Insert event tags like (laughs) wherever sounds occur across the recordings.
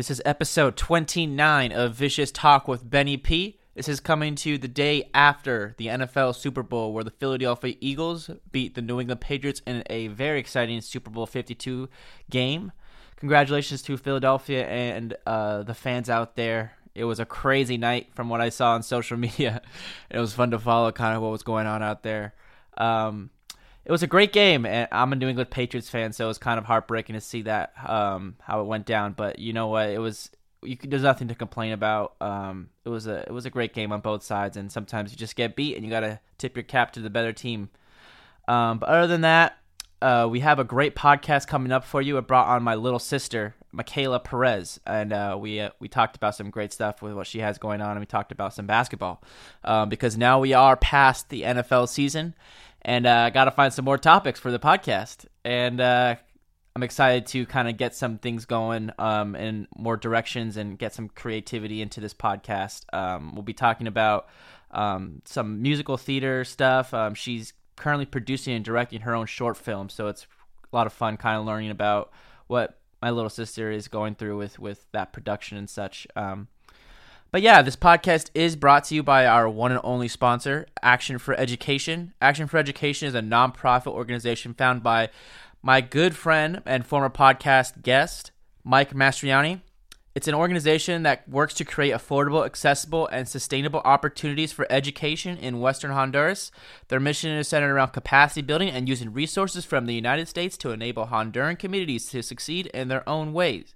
This is episode 29 of Vicious Talk with Benny P. This is coming to you the day after the NFL Super Bowl, where the Philadelphia Eagles beat the New England Patriots in a very exciting Super Bowl 52 game. Congratulations to Philadelphia and uh, the fans out there. It was a crazy night from what I saw on social (laughs) media. It was fun to follow kind of what was going on out there. Um, it was a great game, and I'm a New England Patriots fan, so it was kind of heartbreaking to see that um, how it went down. But you know what? It was there's nothing to complain about. Um, it was a it was a great game on both sides, and sometimes you just get beat, and you gotta tip your cap to the better team. Um, but other than that, uh, we have a great podcast coming up for you. I brought on my little sister, Michaela Perez, and uh, we uh, we talked about some great stuff with what she has going on, and we talked about some basketball um, because now we are past the NFL season, and uh, I got to find some more topics for the podcast. And uh, I'm excited to kind of get some things going um, in more directions and get some creativity into this podcast. Um, we'll be talking about um, some musical theater stuff. Um, she's currently producing and directing her own short film, so it's a lot of fun kind of learning about what my little sister is going through with with that production and such. Um, but yeah, this podcast is brought to you by our one and only sponsor, Action for Education. Action for Education is a nonprofit organization found by my good friend and former podcast guest, Mike Mastriani. It's an organization that works to create affordable, accessible, and sustainable opportunities for education in Western Honduras. Their mission is centered around capacity building and using resources from the United States to enable Honduran communities to succeed in their own ways.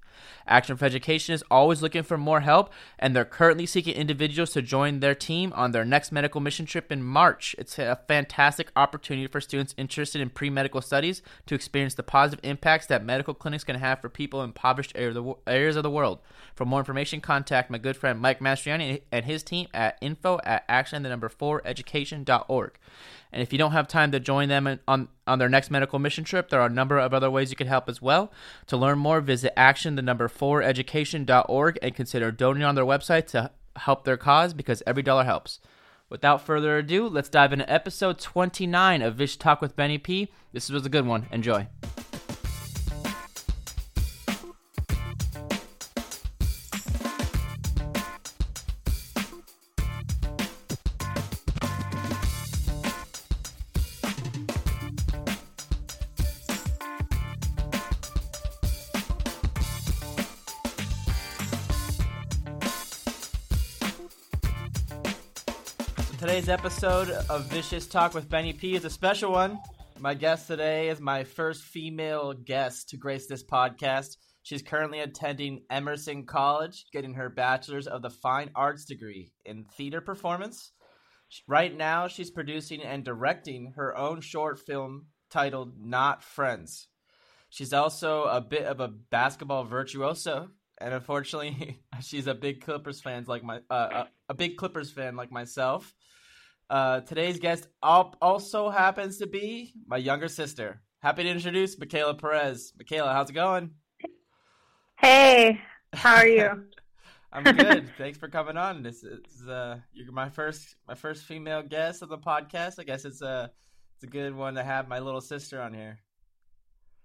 Action for Education is always looking for more help, and they're currently seeking individuals to join their team on their next medical mission trip in March. It's a fantastic opportunity for students interested in pre medical studies to experience the positive impacts that medical clinics can have for people in impoverished areas of the world. For more information, contact my good friend Mike Mastriani and his team at info at action the number four education.org. And if you don't have time to join them on, on their next medical mission trip, there are a number of other ways you can help as well. To learn more, visit action the number four education.org and consider donating on their website to help their cause because every dollar helps. Without further ado, let's dive into episode 29 of Vish Talk with Benny P. This was a good one. Enjoy. Today's episode of Vicious Talk with Benny P is a special one. My guest today is my first female guest to grace this podcast. She's currently attending Emerson College, getting her bachelor's of the fine arts degree in theater performance. Right now, she's producing and directing her own short film titled Not Friends. She's also a bit of a basketball virtuoso, and unfortunately, (laughs) she's a big Clippers fan like my uh, a big Clippers fan like myself. Uh, today's guest also happens to be my younger sister. Happy to introduce Michaela Perez. Michaela, how's it going? Hey, how are you? (laughs) I'm good. (laughs) Thanks for coming on. This is uh, you're my first my first female guest of the podcast. I guess it's a it's a good one to have my little sister on here.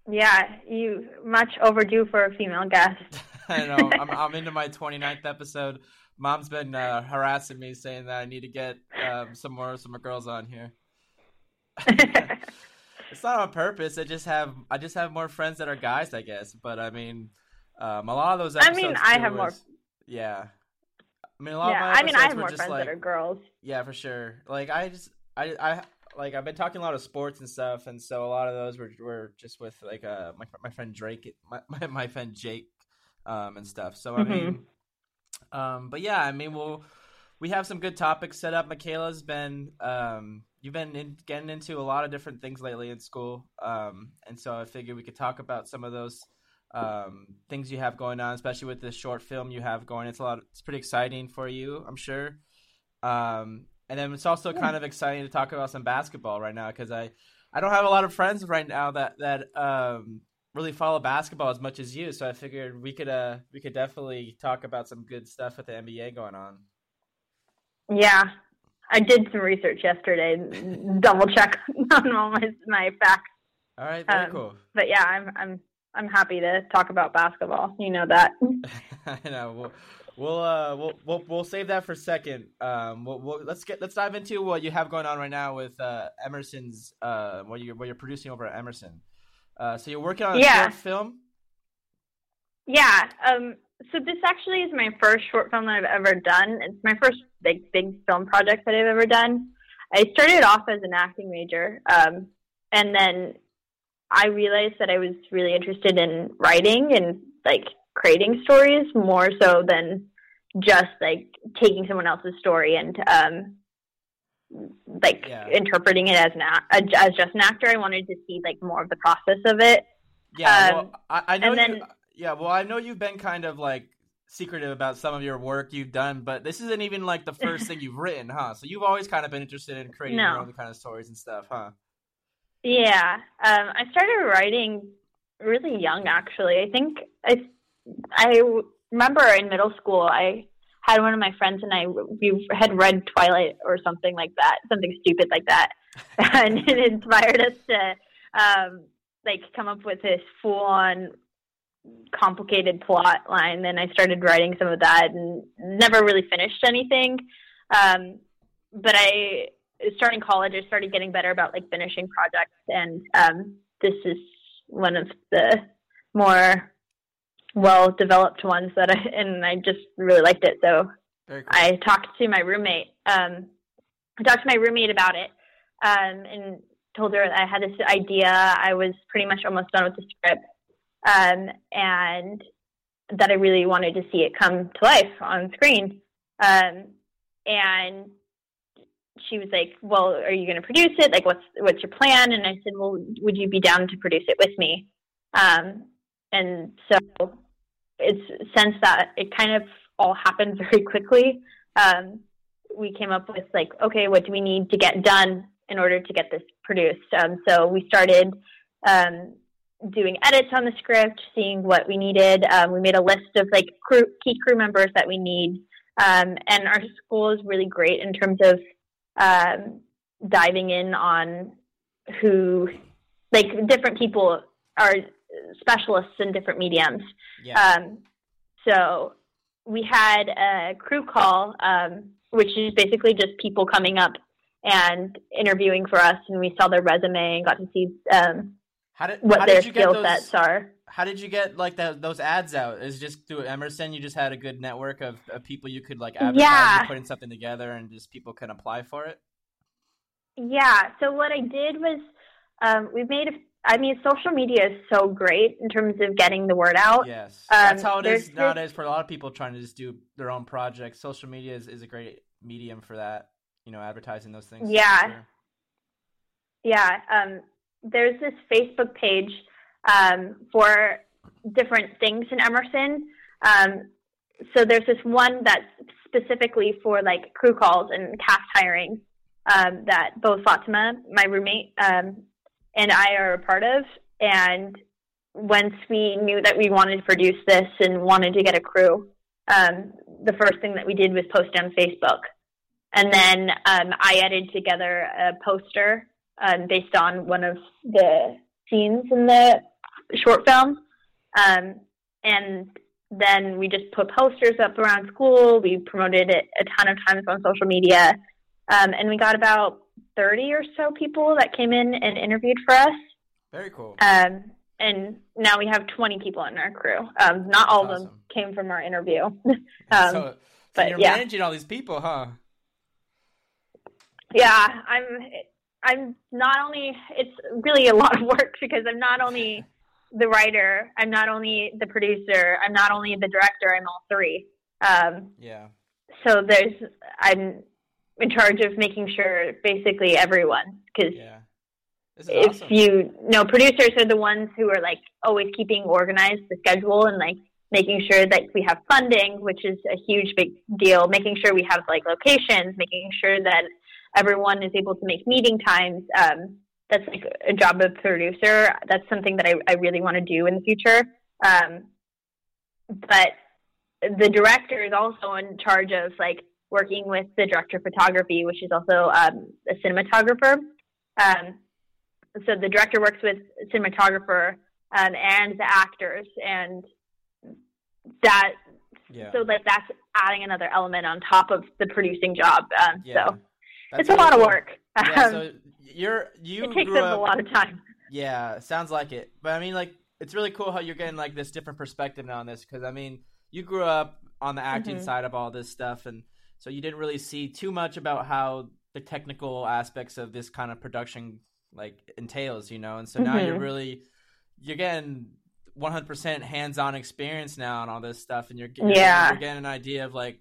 Yeah, you much overdue for a female guest. (laughs) I know. I'm I'm into my 29th episode mom's been uh, harassing me saying that I need to get um, some more some more girls on here. (laughs) it's not on purpose. I just have I just have more friends that are guys, I guess. But I mean, um, a lot of those. Are I mean, I have more. Yeah, I mean, a lot yeah, of my I mean, I have more friends like, that are girls. Yeah, for sure. Like I just I I like I've been talking a lot of sports and stuff, and so a lot of those were were just with like uh my my friend Drake, my (laughs) my, my friend Jake, um and stuff. So I mm-hmm. mean um, but yeah, I mean, we'll we have some good topics set up. Michaela's been um, you've been in, getting into a lot of different things lately in school, um, and so I figured we could talk about some of those um, things you have going on, especially with this short film you have going. It's a lot. It's pretty exciting for you, I'm sure. Um, and then it's also kind of exciting to talk about some basketball right now because I I don't have a lot of friends right now that that um, really follow basketball as much as you, so I figured we could uh we could definitely talk about some good stuff with the NBA going on. Yeah, I did some research yesterday, double check (laughs) on all my my facts. All right, very um, cool. But yeah, I'm I'm I'm happy to talk about basketball. You know that. (laughs) I know. We'll we'll, uh, we'll we'll we'll save that for a second. Um, we'll, we'll, let's get let's dive into what you have going on right now with uh, Emerson's uh, what you what you're producing over at Emerson. Uh, so you're working on a Yeah. short film. Yeah. Um, so this actually is my first short film that I've ever done. It's my first big, big film project that I've ever done. I started off as an acting major, um, and then I realized that I was really interested in writing and like creating stories more so than just like taking someone else's story and um, like Yeah. interpreting it as an a- as just an actor. I wanted to see like more of the process of it. Yeah, Um, well, I, I know and then- you. Yeah, well, I know you've been kind of like secretive about some of your work you've done, but this isn't even like the first thing you've written, (laughs) huh? So you've always kind of been interested in creating your own kind of stories and stuff, huh? Yeah, um, I started writing really young. Actually, I think I I remember in middle school I had one of my friends and I we had read Twilight or something like that, something stupid like that, (laughs) and it inspired us to um, like come up with this full on complicated plot line. Then I started writing some of that and never really finished anything. Um, but I starting college, I started getting better about like finishing projects, and um, this is one of the more well developed ones that I and I just really liked it. So cool. I talked to my roommate. Um, I talked to my roommate about it um, and told her I had this idea. I was pretty much almost done with the script, um, and that I really wanted to see it come to life on screen. Um, and she was like, "Well, are you going to produce it? Like, what's what's your plan?" And I said, "Well, would you be down to produce it with me?" Um, and so it's since that it kind of all happened (laughs) very quickly. Um, we came up with like, okay, what do we need to get done in order to get this produced? Um, so we started um, doing edits on the script, seeing what we needed. Um, we made a list of like crew, key crew members that we need, um, and our school is really great in terms of um, diving in on who, like, different people are specialists in different mediums. yeah. Um, so we had a crew call, um, which is basically just people coming up and interviewing for us, and we saw their resume and got to see um, how did what how their did you get skill those? sets are. How did you get like that those ads out? Is just through Emerson? You just had a good network of, of people you could like advertise, Yeah. putting something together, and just people can apply for it. Yeah. So what I did was um, we made. A, I mean, social media is so great in terms of getting the word out. Yes, Um, that's how it is nowadays for a lot of people trying to just do their own projects. Social media is, is a great medium for that. You know, advertising those things. Yeah. sure. Yeah, um, there's this Facebook page um, for different things in Emerson. Um, so there's this one that's specifically for like crew calls and cast hiring um, that both Fatima, my roommate, um, and I are a part of. And once we knew that we wanted to produce this and wanted to get a crew, um, the first thing that we did was post on Facebook. And then um, I edited together a poster um, based on one of the scenes in the short film. Um, and then we just put posters up around school. We promoted it a ton of times on social media. Um, and we got about 30 or so people that came in and interviewed for us. Very cool. Um, and now we have 20 people in our crew. Um, not all of them came from our interview. (laughs) um, (laughs) so, so but you're yeah. managing all these people, huh? yeah, I'm. I'm not only. It's really a lot of work because I'm not only the writer. I'm not only the producer. I'm not only the director. I'm all three. Um, Yeah. so there's. I'm in charge of making sure basically everyone because Yeah. If awesome. you know producers are the ones who are like always keeping organized the schedule and like making sure that we have funding which is a huge big deal making sure we have like locations making sure that everyone is able to make meeting times um, that's like a job of producer that's something that i, I really want to do in the future um, but the director is also in charge of like working with the director of photography which is also um, a cinematographer um, so the director works with cinematographer um, and the actors, and that. Yeah. So like that's adding another element on top of the producing job. Um, Yeah. So That's it's a lot of work. Yeah, Um, so you're you it takes us a lot of time. Yeah, sounds like it. But I mean, like, it's really cool how you're getting like this different perspective now on this because I mean, you grew up on the acting Mhm. side of all this stuff, and so you didn't really see too much about how the technical aspects of this kind of production like entails, you know. And so now you're Mhm. really you're getting 100% hands-on experience now on all this stuff, and you're, you're Yeah. you're getting an idea of like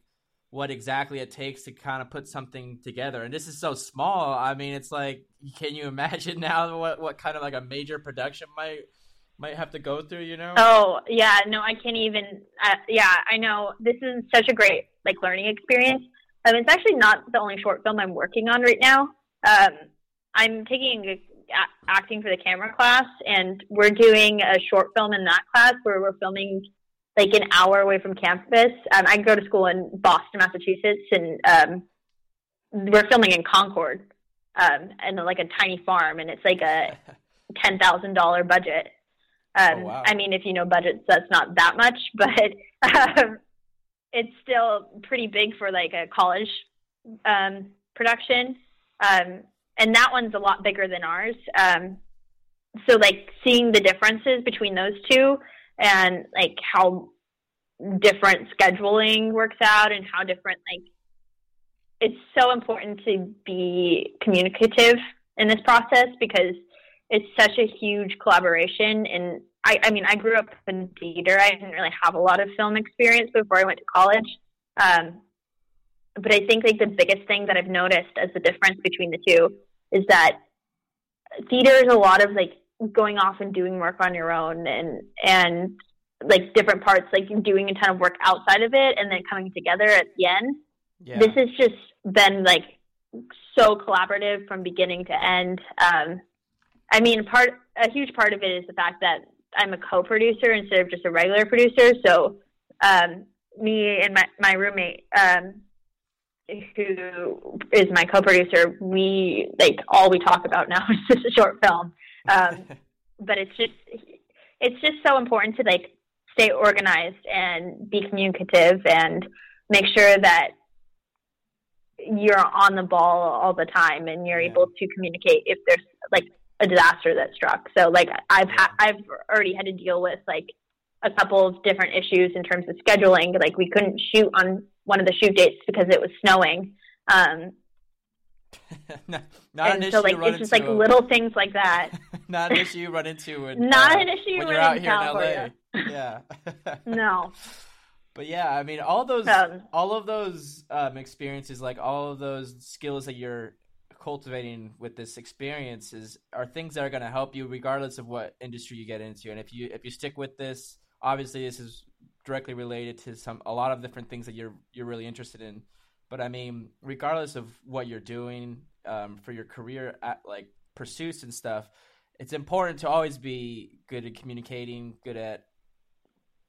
what exactly it takes to kind of put something together. And this is so small. I mean, it's like, can you imagine (laughs) now what what kind of like a major production might might have to go through? You know? Oh yeah, no, I can't even. Uh, yeah, I know this is such a great like learning experience. Um, it's actually not the only short film I'm working on right now. Um, I'm taking a, a, acting for the camera class, and we're doing a short film in that class where we're filming like an hour away from campus. Um, I go to school in Boston, Massachusetts, and um, we're filming in Concord, um, and like a tiny farm, and it's like a (laughs) ten thousand dollar budget. Um, Oh, wow. I mean, if you know budgets, that's not that much, (laughs) but um, it's still pretty big for like a college um, production. Um, and that one's a lot bigger than ours. Um, so like seeing the differences between those two and like how different scheduling works out and how different like it's so important to be communicative in this process because it's such a huge collaboration and I, I mean I grew up in theater. I didn't really have a lot of film experience before I went to college. Um, but I think like the biggest thing that I've noticed as the difference between the two is that theater is a lot of like going off and doing work on your own and and like different parts like doing a ton of work outside of it and then coming together at the end yeah. this has just been like so collaborative from beginning to end. Um, I mean, part a huge part of it is the fact that I'm a co-producer instead of just a regular producer. So um, me and my my roommate, um, who is my co-producer, we like all we talk about now (laughs) is just a short film. Um, (laughs) but it's just it's just so important to like stay organized and be communicative and make sure that you're on the ball all the time and you're Yeah. able to communicate if there's like a disaster that struck. So like I've ha- I've already had to deal with like a couple of different issues in terms of scheduling. Like we couldn't shoot on one of the shoot dates because it was snowing. Um, (laughs) not, not an issue so like it's just like little things like that. (laughs) not an issue you run into when (laughs) Not uh, an issue when when you're out in here in LA. Yeah. No. But yeah, I mean, all those, Um, all of those um, experiences, like all of those skills that you're cultivating with this experience, is are things that are going to help you regardless of what industry you get into. And if you if you stick with this, obviously, this is directly related to some a lot of different things that you're you're really interested in. But I mean, regardless of what you're doing um, for your career, at, like pursuits and stuff, it's important to always be good at communicating, good at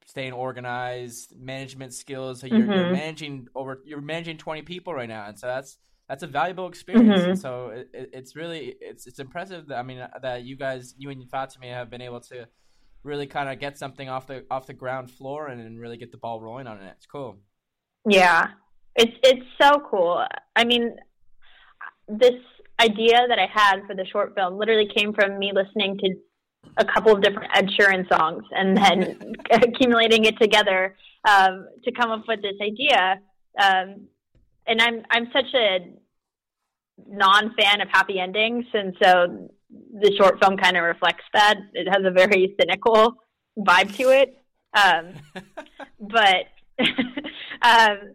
staying organized, management skills. So you're, you're Mhm. managing over you're managing 20 people right now, and so that's that's a valuable experience. Mhm. And so it, it, it's really it's it's impressive that I mean that you guys you and Fatima have been able to really kind of get something off the off the ground floor and, and really get the ball rolling on it. It's cool. Yeah, it's it's so cool. I mean, this idea that I had for the short film literally came from me listening to a couple of different Ed Sheeran songs and then (laughs) accumulating it together um, to come up with this idea. Um, and I'm I'm such a non-fan of happy endings, and so the short film kind of reflects that. It has a very cynical vibe to it. Um, (laughs) but (laughs) um,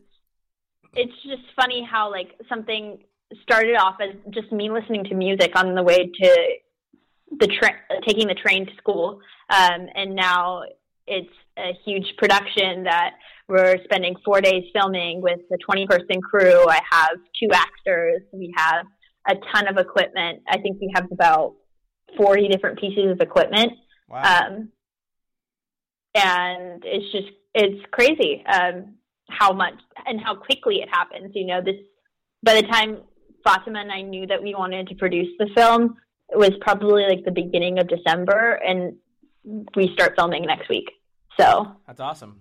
it's just funny how like something started off as just me listening to music on the way to the train, taking the train to school, um, and now it's a huge production that we're spending four days filming with a 20 person crew. I have two actors. We have a ton of equipment. I think we have about 40 different pieces of equipment. Wow. Um, and it's just it's crazy um, how much and how quickly it happens. You know, this by the time Fatima and I knew that we wanted to produce the film, it was probably like the beginning of December, and we start filming next week. So that's awesome.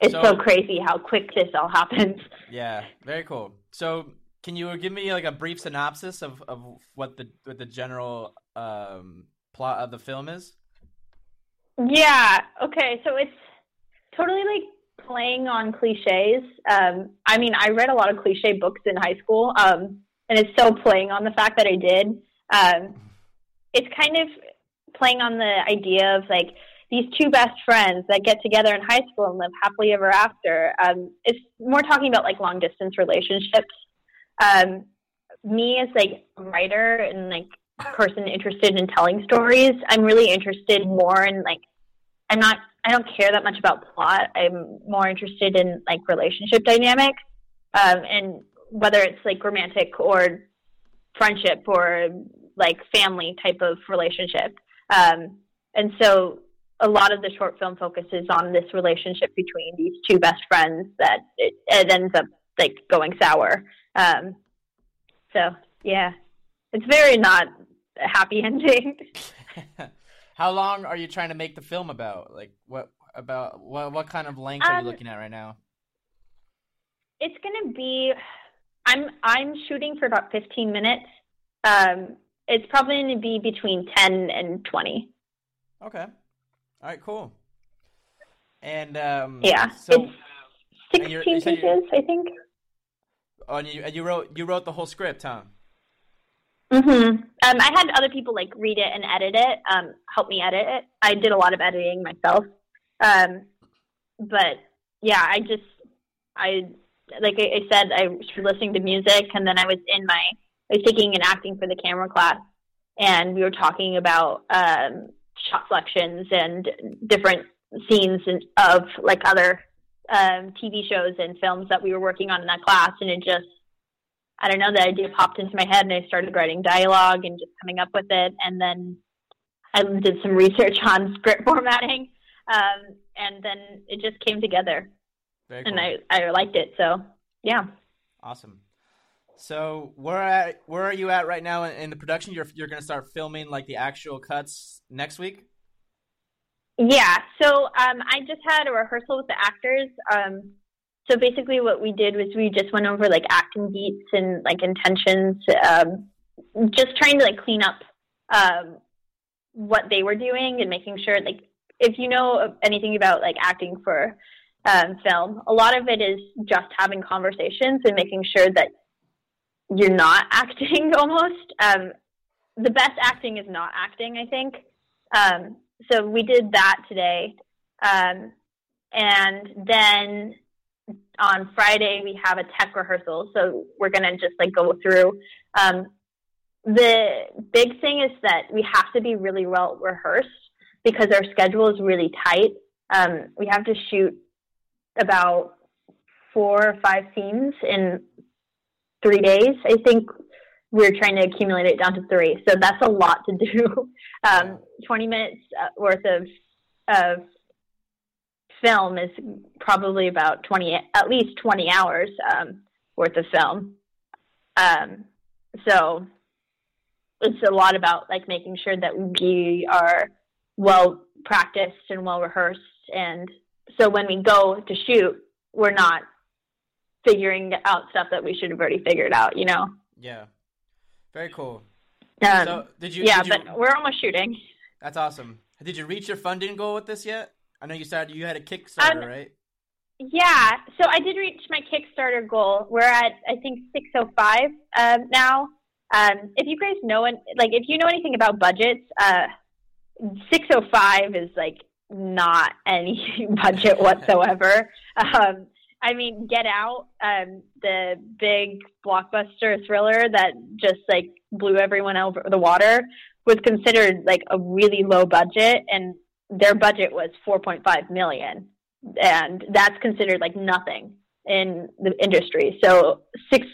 It's so, so crazy how quick this all happens. Yeah, very cool. So can you give me like a brief synopsis of, of what the what the general um, plot of the film is? Yeah. Okay. So it's totally like playing on cliches. Um, I mean, I read a lot of cliche books in high school, um, and it's so playing on the fact that I did. Um, it's kind of playing on the idea of like these two best friends that get together in high school and live happily ever after. Um, it's more talking about like long distance relationships. Um, me as like a writer and like person interested in telling stories, I'm really interested more in like I'm not I don't care that much about plot. I'm more interested in like relationship dynamics. Um, and whether it's like romantic or friendship or like family type of relationship. Um, and so a lot of the short film focuses on this relationship between these two best friends that it, it ends up like going sour. Um, so yeah, it's very not a happy (laughs) ending. (laughs) How long are you trying to make the film about? Like what about what what kind of length um, are you um, looking at right now? It's gonna be I'm I'm shooting for about 15 minutes. Um, it's probably gonna be between 10 and 20. Okay. All right, cool. And um, yeah, so it's 16 pages, I think. Oh, and you, and you wrote you wrote the whole script, huh? Mhm. Um, I had other people like read it and edit it, um, help me edit it. I did a lot of editing myself. Um, but yeah, I just I like I, said, I was listening to music, and then I was in my I was taking an acting for the camera class, and we were talking about um, shot selections and different scenes of like other um, TV shows and films that we were working on in that class, and it just I don't know the idea popped into my head, and I started writing dialogue and just coming up with it, and then I did some research on (laughs) script formatting, um, and then it just came together, cool. and I I liked it, so yeah. Awesome. So where at where are you at right now in, the production? You're you're going to start filming like the actual cuts next week. Yeah. So um, I just had a rehearsal with the actors. Um, so basically, what we did was we just went over like acting beats and like intentions, um, just trying to like clean up um, what they were doing and making sure like if you know anything about like acting for um, film, a lot of it is just having conversations and making sure that you're not (laughs) acting almost. Um, the best acting is not acting, I think. Um, so we did that today. Um, and then on Friday, we have a tech rehearsal. So we're going to just like go through. Um, the big thing is that we have to be really well rehearsed because our schedule is really tight. Um, we have to shoot about four or five scenes in three days. I think we're trying to accumulate it down to three. So that's a lot to do. (laughs) Um, 20 minutes uh, worth of, of film is probably about 20, at least 20 hours um, worth of film. Um, so it's a lot about like making sure that we are well practiced and well rehearsed. And so when we go to shoot, we're not figuring out stuff that we should have already figured out, you know? Yeah. Very cool. Um, so did you? Yeah, did you, but we're almost shooting. That's awesome. Did you reach your funding goal with this yet? I know you started. You had a Kickstarter, um, right? Yeah. So I did reach my Kickstarter goal. We're at I think 605 um, now. Um, if you guys know, like if you know anything about budgets, uh, 605 is like not any (laughs) budget (laughs) whatsoever. um, I mean, Get Out, um, the big blockbuster thriller that just like blew everyone over the water, was considered like a really low budget, and their budget was 4.5 million, and that's considered like nothing in the industry. So six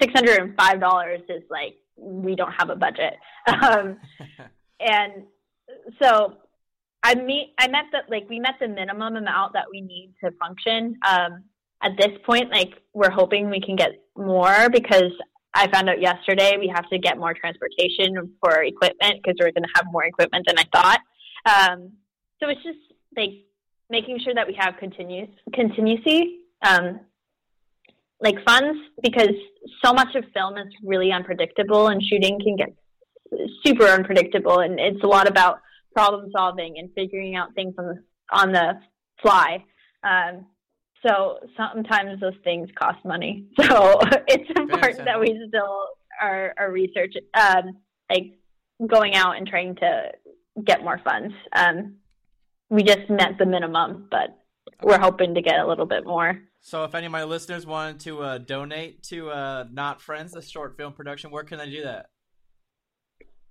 six hundred and five dollars is like we don't have a budget, (laughs) um, (laughs) and so I meet I met the like we met the minimum amount that we need to function. Um, at this point, like we're hoping we can get more because I found out yesterday we have to get more transportation for equipment because we're going to have more equipment than I thought. Um, so it's just like making sure that we have continuous continuity, um, like funds, because so much of film is really unpredictable, and shooting can get super unpredictable, and it's a lot about problem solving and figuring out things on the on the fly. Um, so sometimes those things cost money. (laughs) So it's important that we still are, are research, um, like going out and trying to get more funds. Um, we just met the minimum, but we're hoping to get a little bit more. So, if any of my listeners wanted to uh, donate to uh, Not Friends, a short film production, where can they do that?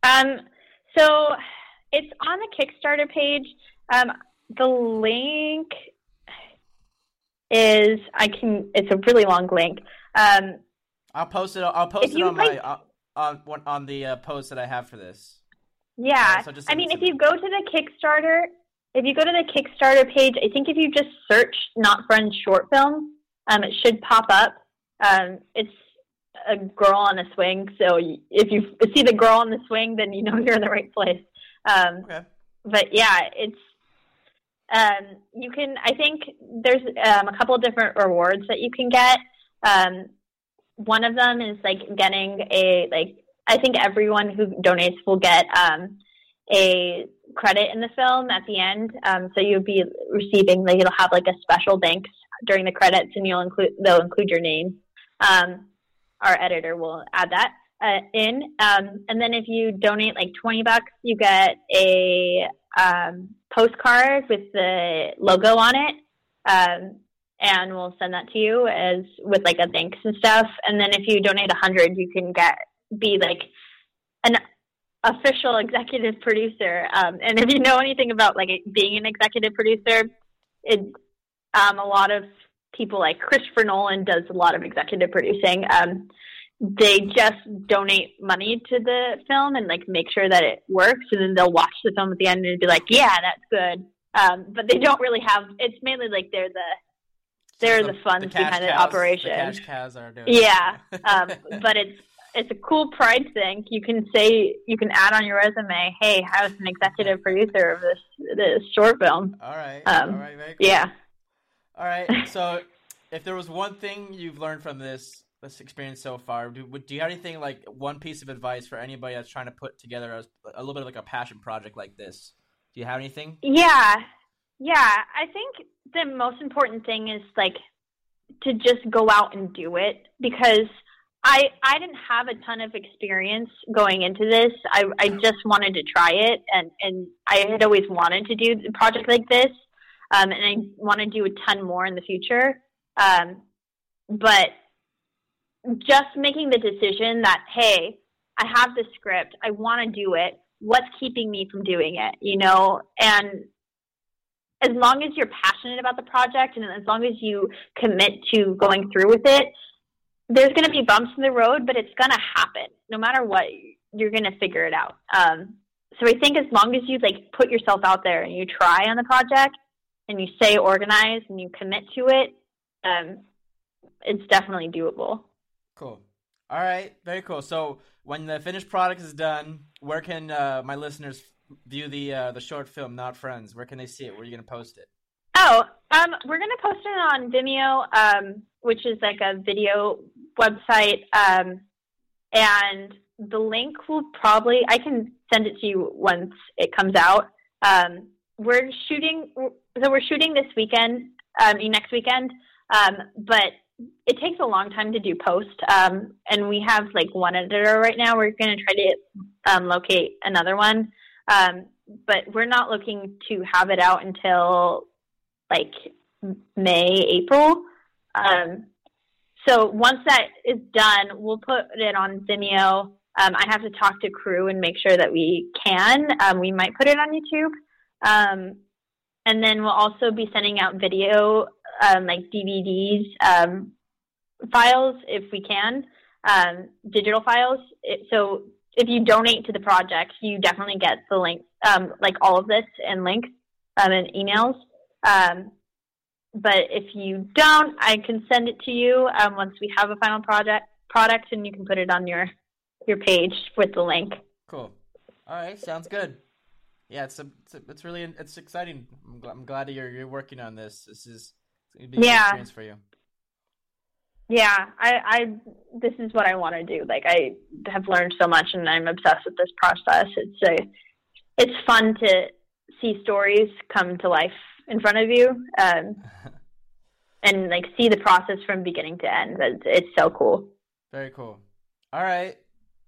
Um, so it's on the Kickstarter page. Um, the link is I can. It's a really long link. Um, I'll post it. I'll post it on like, my uh, on on the uh, post that I have for this. Yeah, so I mean, if you go to the Kickstarter, if you go to the Kickstarter page, I think if you just search "Not Friends" short film, um, it should pop up. Um, it's a girl on a swing, so if you see the girl on the swing, then you know (laughs) you're in the right place. Um, okay. But yeah, it's um, you can. I think there's um, a couple of different rewards that you can get. Um, one of them is like getting a like. I think everyone who donates will get um, a credit in the film at the end. Um, so you'll be receiving like it'll have like a special thanks during the credits, and you'll include they'll include your name. Um, our editor will add that uh, in, um, and then if you donate like twenty bucks, you get a um, postcard with the logo on it. Um, and we'll send that to you as with like a thanks and stuff. And then if you donate a hundred, you can get be like an official executive producer. Um, and if you know anything about like being an executive producer, it um, a lot of people like Christopher Nolan does a lot of executive producing. Um, they just donate money to the film and like make sure that it works, and then they'll watch the film at the end and be like, "Yeah, that's good." Um, but they don't really have. It's mainly like they're the they're the, the funds the behind the operation. The cash cows are doing. Yeah, (laughs) um, but it's it's a cool pride thing. You can say you can add on your resume, "Hey, I was an executive producer of this this short film." All right. Um, All right. Cool. Yeah. All right. So, if there was one thing you've learned from this this experience so far, do, do you have anything like one piece of advice for anybody that's trying to put together a, a little bit of like a passion project like this? Do you have anything? Yeah, yeah. I think the most important thing is like to just go out and do it because I I didn't have a ton of experience going into this. I I just wanted to try it, and and I had always wanted to do a project like this, um, and I want to do a ton more in the future. Um, but just making the decision that, hey, I have the script, I want to do it. What's keeping me from doing it? You know, and as long as you're passionate about the project and as long as you commit to going through with it, there's going to be bumps in the road, but it's going to happen. No matter what, you're going to figure it out. Um, so I think as long as you like put yourself out there and you try on the project and you stay organized and you commit to it, um, it's definitely doable. Cool. All right, very cool. So when the finished product is done, where can uh, my listeners view the uh, the short film, Not Friends? Where can they see it? Where are you going to post it? Oh, um, we're going to post it on Vimeo, um, which is like a video website, um, and the link will probably I can send it to you once it comes out. Um, we're shooting, so we're shooting this weekend, um, next weekend, um, but it takes a long time to do post, um, and we have like one editor right now. We're going to try to um, locate another one, um, but we're not looking to have it out until like May, April. Um, so once that is done, we'll put it on Vimeo. Um, I have to talk to crew and make sure that we can. Um, we might put it on YouTube. and then we'll also be sending out video um, like DVDs, um, files if we can, um, digital files. It, so if you donate to the project, you definitely get the link, um, like all of this and links um, and emails. Um, but if you don't, I can send it to you once we have a final project product, and you can put it on your your page with the link. Cool. All right, sounds good. yeah, it's a, it's, a, it's really it's exciting. I'm, gl- I'm glad you're you're working on this. This is it's be yeah. experience for you. Yeah, I, I this is what I want to do. Like I have learned so much, and I'm obsessed with this process. It's a, it's fun to see stories come to life in front of you, um, (laughs) and like see the process from beginning to end. It's, it's so cool. Very cool. All right.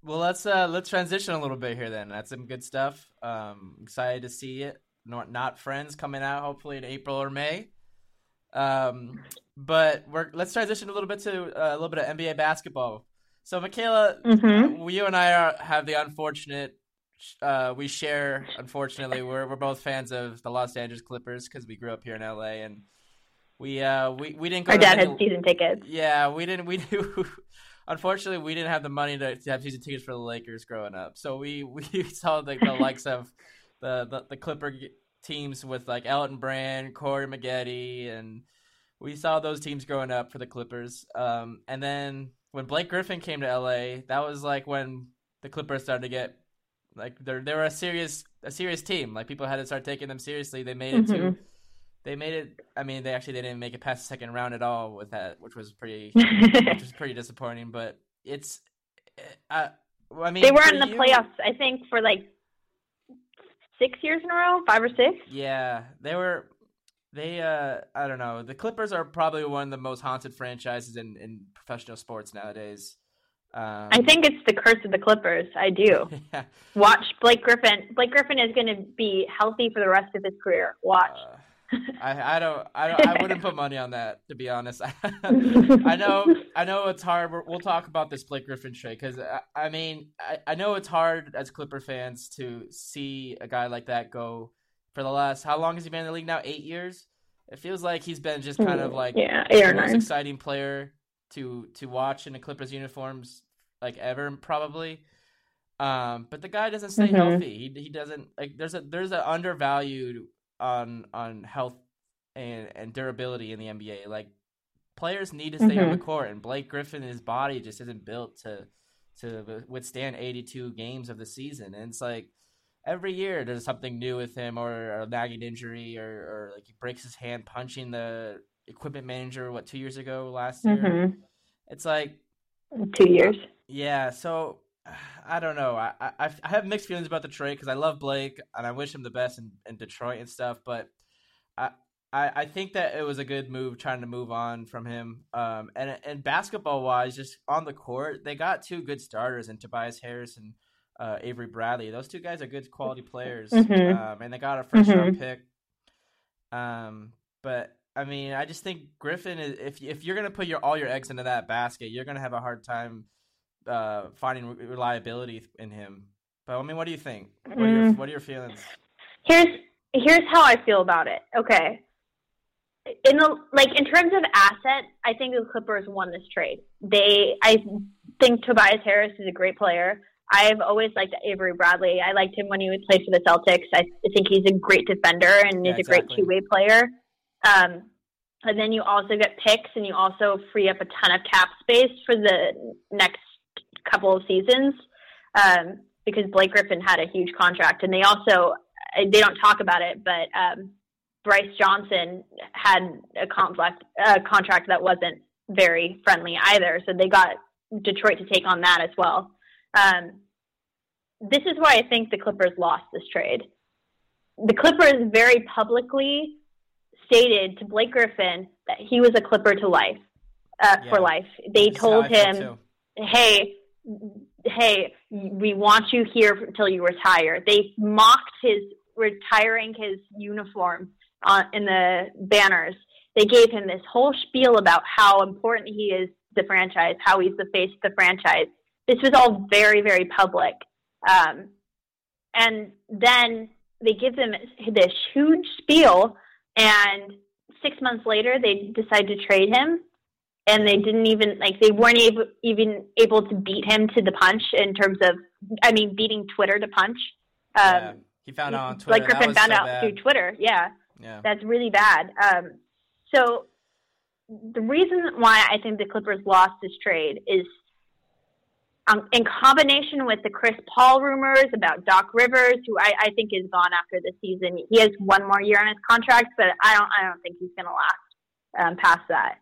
Well, let's uh let's transition a little bit here then. That's some good stuff. Um, excited to see it. Not not friends coming out hopefully in April or May. Um, but we're let's transition a little bit to uh, a little bit of NBA basketball. So, Michaela, mm-hmm. you and I are, have the unfortunate. Uh, we share. Unfortunately, we're we're both fans of the Los Angeles Clippers because we grew up here in LA, and we uh we, we didn't go. Our dad had season tickets. Yeah, we didn't. We do. (laughs) Unfortunately, we didn't have the money to, to have season tickets for the Lakers growing up, so we (laughs) we saw the, the likes of the, the the Clipper teams with like Elton Brand, Corey Maggette, and we saw those teams growing up for the Clippers. Um, and then when Blake Griffin came to LA, that was like when the Clippers started to get like they're they were a serious a serious team. Like people had to start taking them seriously. They made it Mm-hmm. to they made it. I mean, they actually they didn't make it past the second round at all with that, which was pretty (laughs) which was pretty disappointing. But it's uh, I mean they were in the you- playoffs, I think, for like six years in a row, five or six. Yeah, they were. They, uh, I don't know. The Clippers are probably one of the most haunted franchises in, in professional sports nowadays. Um, I think it's the curse of the Clippers. I do. (laughs) yeah, Watch Blake Griffin. Blake Griffin is going to be healthy for the rest of his career. Watch. uh, I, I don't, I don't, I wouldn't put money on that to be honest. (laughs) I know, I know it's hard. We're- We'll talk about this Blake Griffin trade because I, I mean, I, I know it's hard as Clipper fans to see a guy like that go for the last. How long has he been in the league now? Eight years. It feels like he's been just kind of like yeah, the most exciting player to to watch in the Clippers uniforms like ever probably. Um, but the guy doesn't stay Mhm. healthy. He he doesn't like there's a there's an undervalued on on health and and durability in the NBA. Like players need to stay on the Mhm. court, and Blake Griffin, his body just isn't built to to withstand 82 games of the season. And it's like every year there's something new with him, or a nagging injury, or or like he breaks his hand punching the equipment manager. What two years ago, last year? hmm It's like Two years. yeah, so I don't know. I I, I have mixed feelings about the trade because I love Blake and I wish him the best in, in Detroit and stuff. But I, I I think that it was a good move trying to move on from him. Um, and and basketball wise, just on the court, they got two good starters in Tobias Harris and uh, Avery Bradley. Those two guys are good quality players. Mhm. Um, and they got a 1st round pick. Um, but I mean, I just think Griffin is if if you're gonna put your all your eggs into that basket, you're gonna have a hard time uh, finding re- reliability in him. But I mean, what do you think? What are your Mm. what are your feelings? Here's here's how I feel about it. Okay. In the like in terms of asset, I think the Clippers won this trade. They I think Tobias Harris is a great player. I've always liked Avery Bradley. I liked him when he played for the Celtics. I, think he's a great defender and Yeah, he's a great two way player. Um, and then you also get picks and you also free up a ton of cap space for the next couple of seasons um, because Blake Griffin had a huge contract. And they also, they don't talk about it, but um, Brice Johnson had a contract, a contract that wasn't very friendly either. So they got Detroit to take on that as well. Um, this is why I think the Clippers lost this trade. The Clippers very publicly stated to Blake Griffin that he was a Clipper to life, uh, Yeah. for life. They This told him. "Hey, hey, we want you here until you retire." They mocked his retiring his uniform on, in the banners. They gave him this whole spiel about how important he is to the franchise, how he's the face of the franchise. This was all very, very public. Um, and then they give them this huge spiel, and six months later, they decide to trade him. And they didn't even like they weren't able, even able to beat him to the punch in terms of I mean beating Twitter to punch. Um, yeah. He found out on Twitter. like Griffin found so out bad. through Twitter. Yeah, Yeah. that's really bad. Um, so the reason why I think the Clippers lost this trade is um, in combination with the Chris Paul rumors about Doc Rivers, who I, I think is gone after the season. He has one more year on his contract, but I don't I don't think he's going to last um, past that,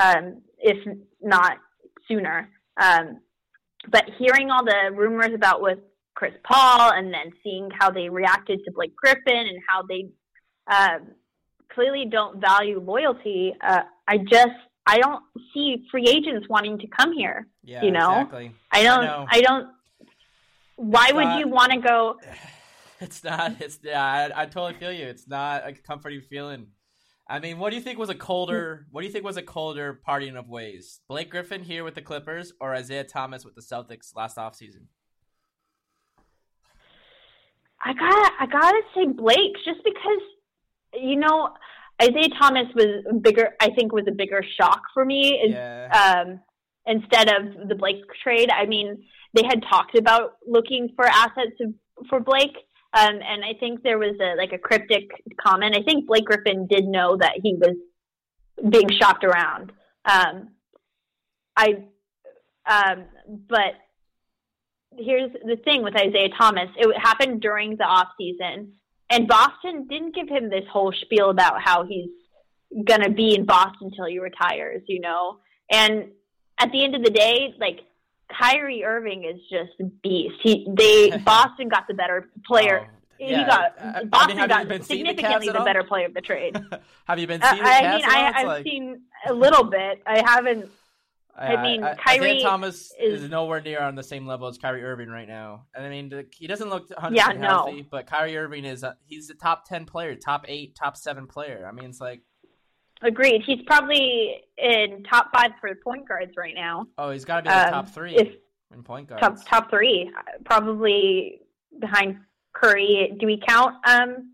um, if not sooner. Um, but hearing all the rumors about with Chris Paul, and then seeing how they reacted to Blake Griffin and how they um, clearly don't value loyalty, uh, I just I don't see free agents wanting to come here. Yeah, you know, exactly. I don't. I know. I, don't. Why It's would not- you want to go? (sighs) It's not. It's yeah. I, I totally feel you. It's not a comforting feeling. I mean, what do you think was a colder? What do you think was a colder parting of ways? Blake Griffin here with the Clippers, or Isaiah Thomas with the Celtics last offseason? I gotta. I gotta say Blake, just because you know Isaiah Thomas was bigger. I think was a bigger shock for me. Yeah. um, instead of the Blake trade. I mean, they had talked about looking for assets for Blake, um, and I think there was a like a cryptic comment. I think Blake Griffin did know that he was being shopped around. Um, I, um, but here's the thing with Isaiah Thomas. It happened during the off season, and Boston didn't give him this whole spiel about how he's gonna be in Boston until he retires. You know, and at the end of the day, like Kyrie Irving is just a beast. He they (laughs) Boston got the better player. Oh, he got I- I mean, Boston have got seeing the significantly the better player of the trade. (laughs) Have you been Uh, seeing the I mean. I, I've like- seen a little bit. I haven't. I mean, Kyrie Isaiah Thomas is, is- nowhere near on the same level as Kyrie Irving right now. And I mean, he doesn't look 100 Yeah, no. healthy, but Kyrie Irving is a, he's a top 10 player, top eight, top seven player. I mean, it's like, Agreed. He's probably in top five for point guards right now. oh, he's got to be Um, top three If in point guards. top top three, probably behind Curry. Do we count um,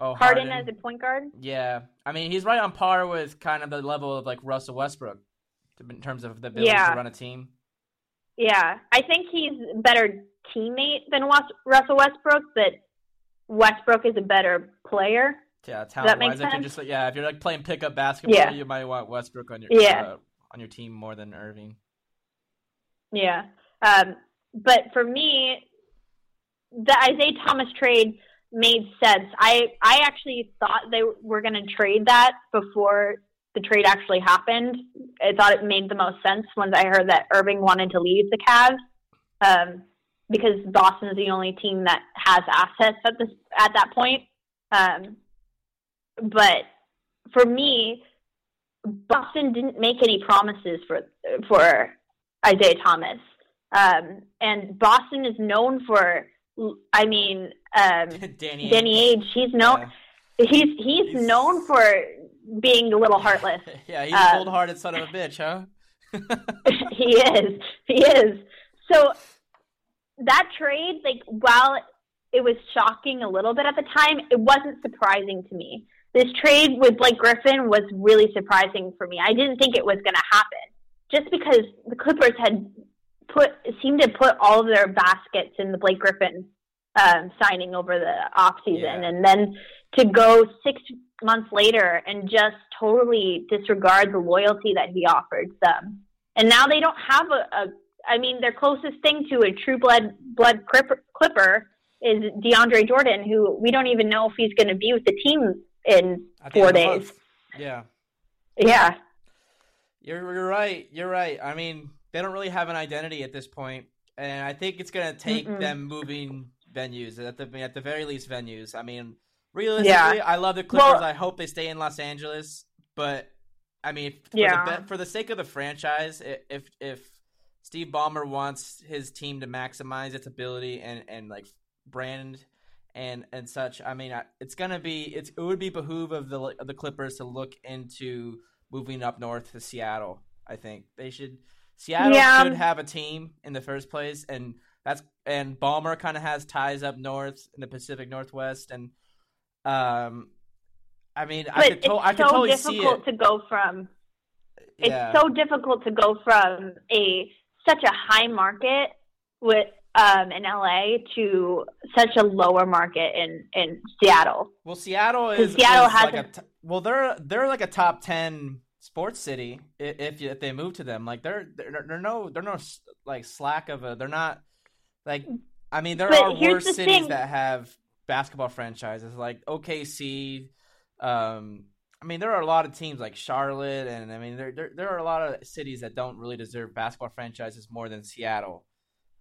oh, Harden as a point guard? yeah. I mean, he's right on par with kind of the level of like Russell Westbrook in terms of the ability Yeah. to run a team. Yeah, I think he's a better teammate than Russell Westbrook, but Westbrook is a better player. Yeah, talent wise, if you're just like, yeah, if you're like playing pickup basketball, Yeah. you might want Westbrook on your Yeah. uh, on your team more than Irving. Yeah. Um, but for me, the Isaiah Thomas trade made sense. I I actually thought they were going to trade that before the trade actually happened. I thought it made the most sense once I heard that Irving wanted to leave the Cavs, um, because Boston is the only team that has assets at this at that point. Um, but for me, Boston didn't make any promises for for Isaiah Thomas. Um, and Boston is known for, I mean, um, (laughs) Danny. Danny Ainge. He's known. He's, he's He's- known for being a little heartless. (laughs) yeah, he's Um, cold-hearted son of a bitch, huh? (laughs) he is. He is. So that trade, like, while it was shocking a little bit at the time, it wasn't surprising to me. This trade with Blake Griffin was really surprising for me. I didn't think it was going to happen, just because the Clippers had put seemed to put all of their baskets in the Blake Griffin um, signing over the off season, Yeah. and then to go six months later and just totally disregard the loyalty that he offered them. And now they don't have a, a I mean, their closest thing to a true blood blood clipper, clipper is DeAndre Jordan, who we don't even know if he's going to be with the team in four end of the days. Yeah, Yeah, you're you're right. You're right. I mean, they don't really have an identity at this point, and I think it's gonna take Mm-mm. them moving venues at the at the very least venues. I mean, realistically, Yeah. I love the Clippers. Well- I hope they stay in Los Angeles, but I mean, for, Yeah. the, for the sake of the franchise, if if Steve Ballmer wants his team to maximize its ability and and like brand and and such, I mean, I- it's gonna be it's it would be behoove of the of the Clippers to look into moving up north to Seattle. I think they should. Seattle Yeah. should have a team in the first place, and that's and Ballmer kind of has ties up north in the Pacific Northwest, and um, I mean, I but could, to- it's I could so totally see difficult it. to go from. yeah. It's so difficult to go from a such a high market with um, in LA to such a lower market in in Seattle. Well, Seattle is Seattle is like a hasn't- t- well, they're they're like a top ten sports city if if they move to them. Like they're they're, they're no they're no like slack of a they're not like I mean there But are worse the cities thing. that have basketball franchises like OKC. Um, I mean there are a lot of teams like Charlotte, and I mean there there there are a lot of cities that don't really deserve basketball franchises more than Seattle.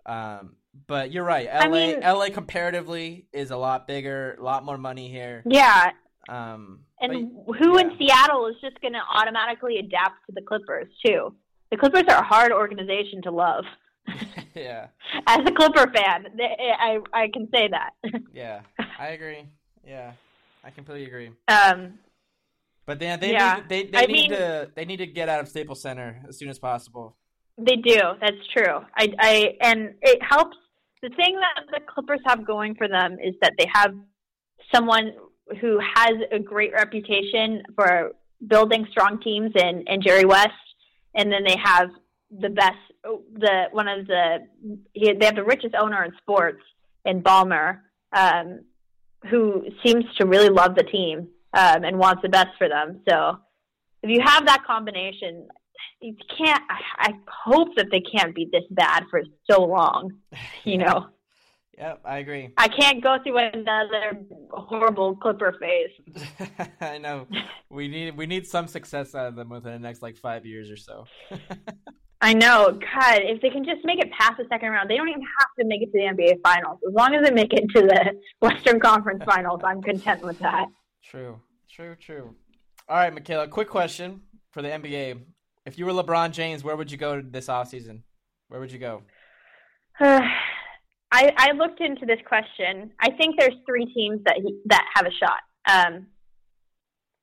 Um, but you're right. LA I mean- LA comparatively is a lot bigger, a lot more money here. Yeah, Um, and but- who yeah. in Seattle is just going to automatically adapt to the Clippers too? The Clippers are a hard organization to love. (laughs) (laughs) yeah, As a Clipper fan, I I can say that. (laughs) yeah, I agree. Yeah, I completely agree. um, But then they Yeah. need, they they I need mean- to they need to get out of Staples Center as soon as possible. They do. That's true. I, I, and it helps. The thing that the Clippers have going for them is that they have someone who has a great reputation for building strong teams and, in Jerry West, and then they have the best, the one of the, they have the richest owner in sports in Ballmer, um, who seems to really love the team um, and wants the best for them. So if you have that combination, you can't. I, I hope that they can't be this bad for so long. You (laughs) know, Yep, I agree. I can't go through another horrible Clipper phase. (laughs) I know. We need we need some success out of them within the next like five years or so. (laughs) I know. God, if they can just make it past the second round, they don't even have to make it to the NBA Finals. As long as they make it to the Western Conference Finals, I'm content with that. True, true, true. All right, Michaela. Quick question for the NBA: If you were LeBron James, where would you go this offseason? Where would you go? (sighs) I, I looked into this question. I think there's three teams that he, that have a shot. Um,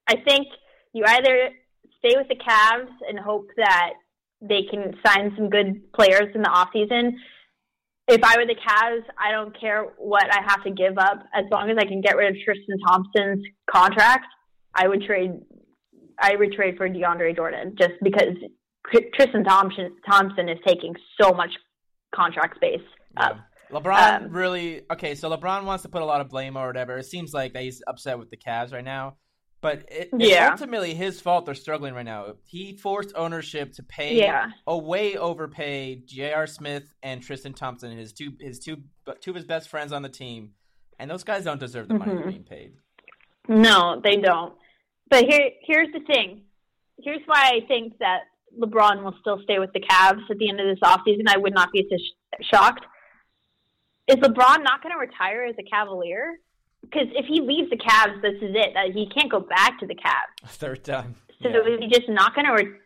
I think you either stay with the Cavs and hope that they can sign some good players in the off season. If I were the Cavs, I don't care what I have to give up as long as I can get rid of Tristan Thompson's contract. I would trade. I trade for DeAndre Jordan just because Tristan Thompson Thompson is taking so much contract space up. LeBron Um, really okay. So LeBron wants to put a lot of blame or whatever. It seems like that he's upset with the Cavs right now, but it, it's Yeah. ultimately his fault. They're struggling right now. He forced ownership to pay Yeah. a way overpay J.R. Smith and Tristan Thompson, his two his two two of his best friends on the team, and those guys don't deserve the money Mhm. being paid. No, they don't. But here, here's the thing. Here's why I think that LeBron will still stay with the Cavs at the end of this offseason. I would not be so sh- shocked. Is LeBron not going to retire as a Cavalier? Because if he leaves the Cavs, this is it. That he can't go back to the Cavs. (laughs) Third time. So Yeah. is he just not going to? Re-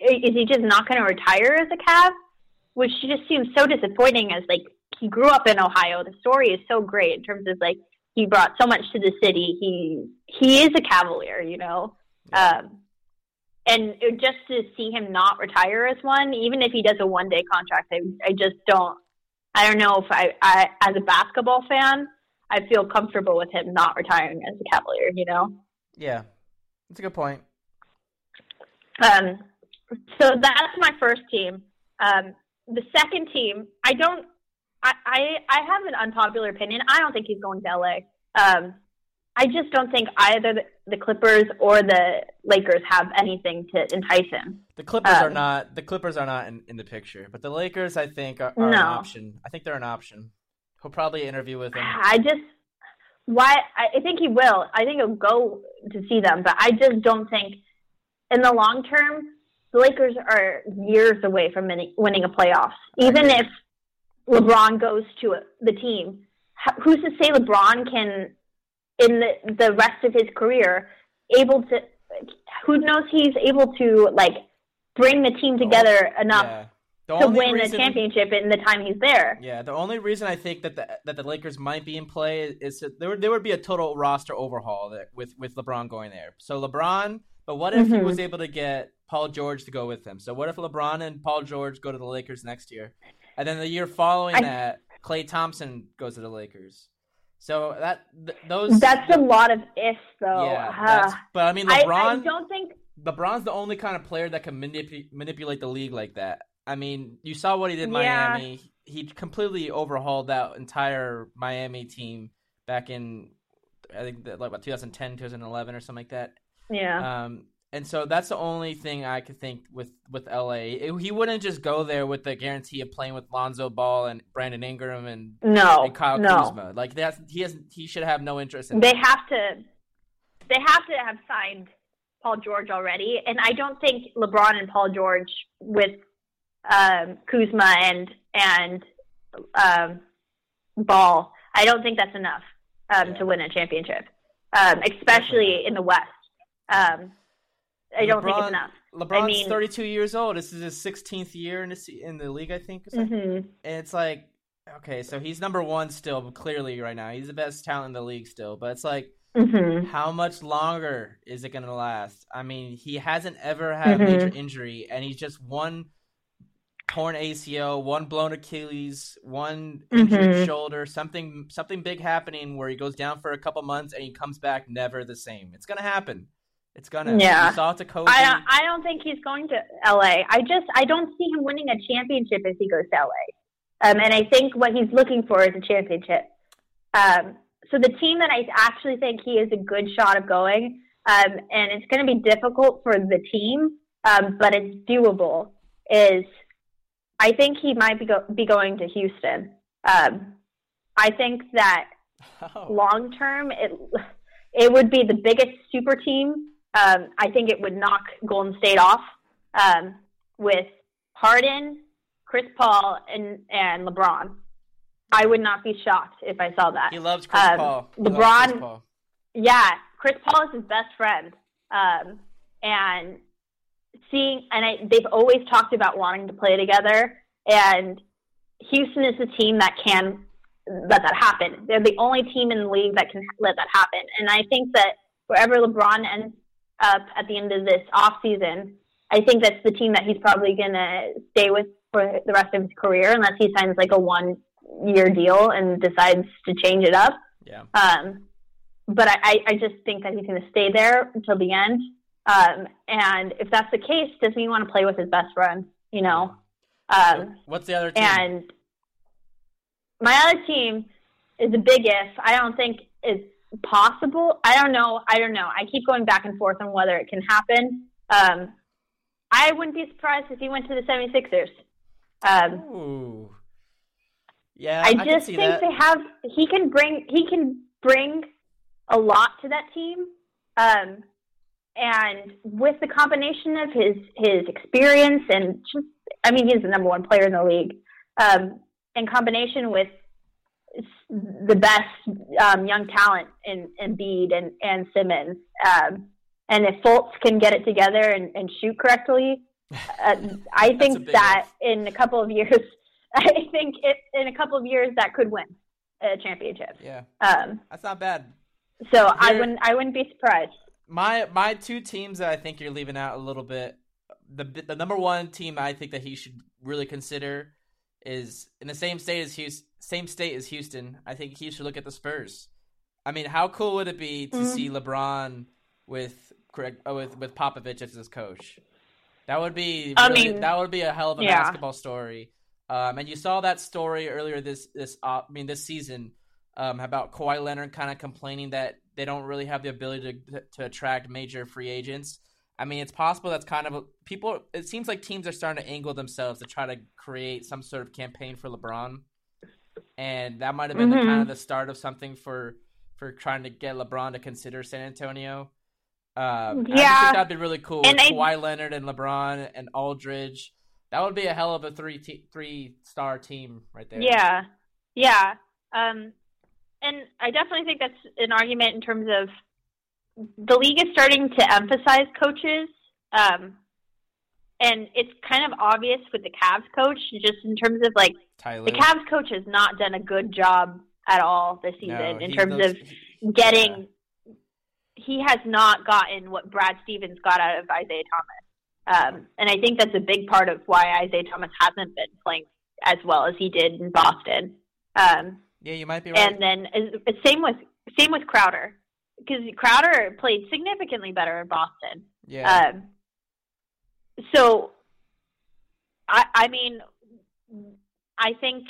is he just not going to retire as a Cav? Which just seems so disappointing. As like he grew up in Ohio. The story is so great in terms of like he brought so much to the city. He he is a Cavalier, you know. Yeah. Um, and just to see him not retire as one, even if he does a one day contract, I I just don't. I don't know if I, I as a basketball fan, I feel comfortable with him not retiring as a Cavalier. You know. yeah, that's a good point. Um, so that's my first team. Um, the second team, I don't. I, I I have an unpopular opinion. I don't think he's going to LA. Um, I just don't think either the, the Clippers or the Lakers have anything to entice him. The Clippers are Um, not the Clippers are not in, in the picture, but the Lakers, I think, are, are an option. I think they're an option. He'll probably interview with him. I just why I, think he will. I think he'll go to see them, but I just don't think in the long term the Lakers are years away from winning, winning a playoffs. Even if LeBron goes to the team, who's to say LeBron can in the the rest of his career able to? Who knows he's able to like bring the team together enough Yeah. To win reason- a championship in the time he's there. Yeah, the only reason I think that the, that the Lakers might be in play is that there would there would be a total roster overhaul that, with with LeBron going there. So LeBron, but what if he Mhm. was able to get Paul George to go with him? So what if LeBron and Paul George go to the Lakers next year, and then the year following I- that, Klay Thompson goes to the Lakers. So that th- those That's a lot of ifs, though. yeah. Ah. But I mean, LeBron. I don't think. LeBron's the only kind of player that can manip- manipulate the league like that. I mean, you saw what he did in Yeah. Miami. He completely overhauled that entire Miami team back in I think that, like what 2010, 2011 or something like that. Yeah. Um, And so that's the only thing I could think with with LA. It, he wouldn't just go there with the guarantee of playing with Lonzo Ball and Brandon Ingram and, no, and Kyle no. Kuzma. Like that's he has he should have no interest in. They that. have to. They have to have signed Paul George already, and I don't think LeBron and Paul George with um, Kuzma and and um, Ball. I don't think that's enough um, Yeah. to win a championship, um, especially in the West. I don't think LeBron- it's enough. LeBron's mean- 32 years old. This is his 16th year in the in the league, I think. or something. hmm And it's like, okay, so he's number one still, clearly right now. He's the best talent in the league still. But it's like, hmm how much longer is it going to last? I mean, he hasn't ever had a Mhm. major injury, and he's just one torn ACL, one blown Achilles, one injured Mhm. shoulder, something something big happening where he goes down for a couple months and he comes back never the same. It's gonna happen. It's gonna. Yeah. We saw it to Kobe. I don't, I don't think he's going to LA. I just I don't see him winning a championship if he goes to LA. Um, and I think what he's looking for is a championship. Um, so the team that I actually think he is a good shot of going, um, and it's going to be difficult for the team, um, but it's doable. Is I think he might be go- be going to Houston. Um, I think that (laughs) Oh. long term, it it would be the biggest super team. Um, I think it would knock Golden State off um, with Harden, Chris Paul, and and LeBron. I would not be shocked if I saw that. He loves Chris Um, Paul. He LeBron- Chris Paul. Yeah, Chris Paul is his best friend, um, and seeing and I, they've always talked about wanting to play together. And Houston is the team that can let that happen. They're the only team in the league that can let that happen. And I think that wherever LeBron ends up at the end of this off season, I think that's the team that he's probably going to stay with for the rest of his career, unless he signs like a one year deal and decides to change it up. Yeah. Um, but I, I- just think that he's going to stay there until the end. Um, and if that's the case, does he want to play with his best friend? You know. Um, What's the other team? and my other team is a big if. I don't think it's possible. I don't know. I don't know. I keep going back and forth on whether it can happen. Um, I wouldn't be surprised if he went to the 76ers. Um, Ooh. Yeah, I, can just think that. they have he can bring he can bring a lot to that team. Um and with the combination of his his experience and just I mean he's the number one player in the league. Um in combination with the best um, young talent in, in Embiid and, and Simmons. Um, and if Fultz can get it together and, and shoot correctly, uh, (laughs) I think that in a couple of years, (laughs) I think it, in a couple of years that could win a championship. Yeah, Um, that's not bad. so I wouldn't I wouldn't be surprised. My my two teams that I think you're leaving out a little bit. The the number one team I think that he should really consider is in the same state as Houston. Same state as Houston. I think he should look at the Spurs. I mean, how cool would it be to Mhm. see LeBron with Gregg, uh, with with Popovich as his coach? That would be. I really- mean, that would be a hell of a yeah. basketball story. Um, and you saw that story earlier this this uh, I mean this season um, about Kawhi Leonard kind of complaining that they don't really have the ability to to attract major free agents. I mean, it's possible that's kind of a, people. It seems like teams are starting to angle themselves to try to create some sort of campaign for LeBron, and that might have been the, Mhm. kind of the start of something for for trying to get LeBron to consider San Antonio. I Yeah. think that'd be really cool. And I- Kawhi Leonard and LeBron and Aldridge. That would be a hell of a three te- three star team right there. Yeah, yeah. Um, and I definitely think that's an argument in terms of the league is starting to emphasize coaches. Um, and it's kind of obvious with the Cavs coach, just in terms of like Tyler. the Cavs coach has not done a good job at all this season No, in terms of getting. He has not gotten what Brad Stevens got out of Isaiah Thomas, um, and I think that's a big part of why Isaiah Thomas hasn't been playing as well as he did in Boston. Um, Yeah, you might be right. and then uh, same with same with Crowder because Crowder played significantly better in Boston. yeah. Um, so, I, I mean, I think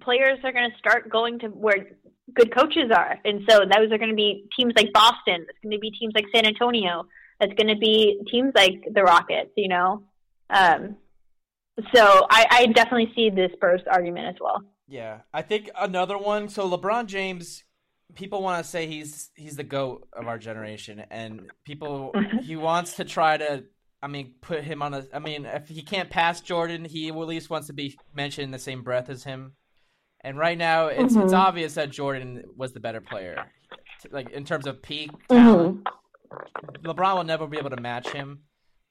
players are going to start going to where good coaches are, and so those are going to be teams like Boston. It's going to be teams like San Antonio. It's going to be teams like the Rockets, you know. Um, so I, I definitely see the Spurs argument as well. Yeah, I think another one. So LeBron James, people want to say he's he's the goat of our generation, and people (laughs) he wants to try to. I mean, put him on a. I mean, if he can't pass Jordan, he at least wants to be mentioned in the same breath as him. And right now, it's mm-hmm. it's obvious that Jordan was the better player, like in terms of peak talent. Mm-hmm. LeBron will never be able to match him.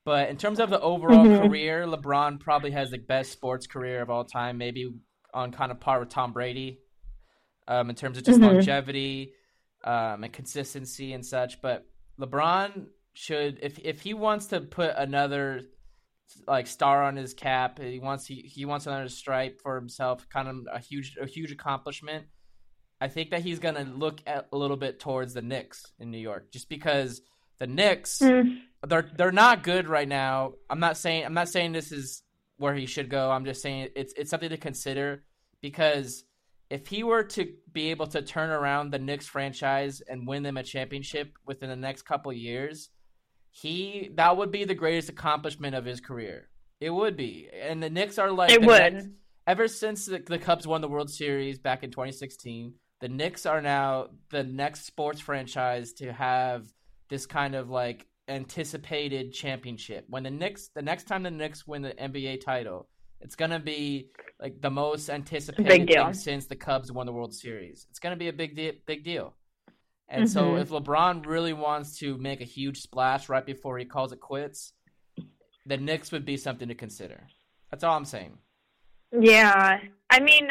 But in terms of the overall mm-hmm. career, LeBron probably has the best sports career of all time, maybe on kind of par with Tom Brady, um, in terms of just mm-hmm. longevity um, and consistency and such. But LeBron should, if if he wants to put another like star on his cap, he wants he, he wants another stripe for himself, kind of a huge a huge accomplishment. I think that he's gonna look at a little bit towards the Knicks in New York, just because the Knicks mm. they're they're not good right now. I'm not saying I'm not saying this is where he should go. I'm just saying it's it's something to consider because if he were to be able to turn around the Knicks franchise and win them a championship within the next couple years, he that would be the greatest accomplishment of his career. It would be, and the Knicks are like it would. Next, ever since the, the Cubs won the World Series back in 2016, the Knicks are now the next sports franchise to have this kind of like anticipated championship. When the Knicks, the next time the Knicks win the NBA title, it's gonna be like the most anticipated thing since the Cubs won the World Series. It's gonna be a big de- big deal. And mm-hmm. so if LeBron really wants to make a huge splash right before he calls it quits, the Knicks would be something to consider. That's all I'm saying. Yeah, I mean,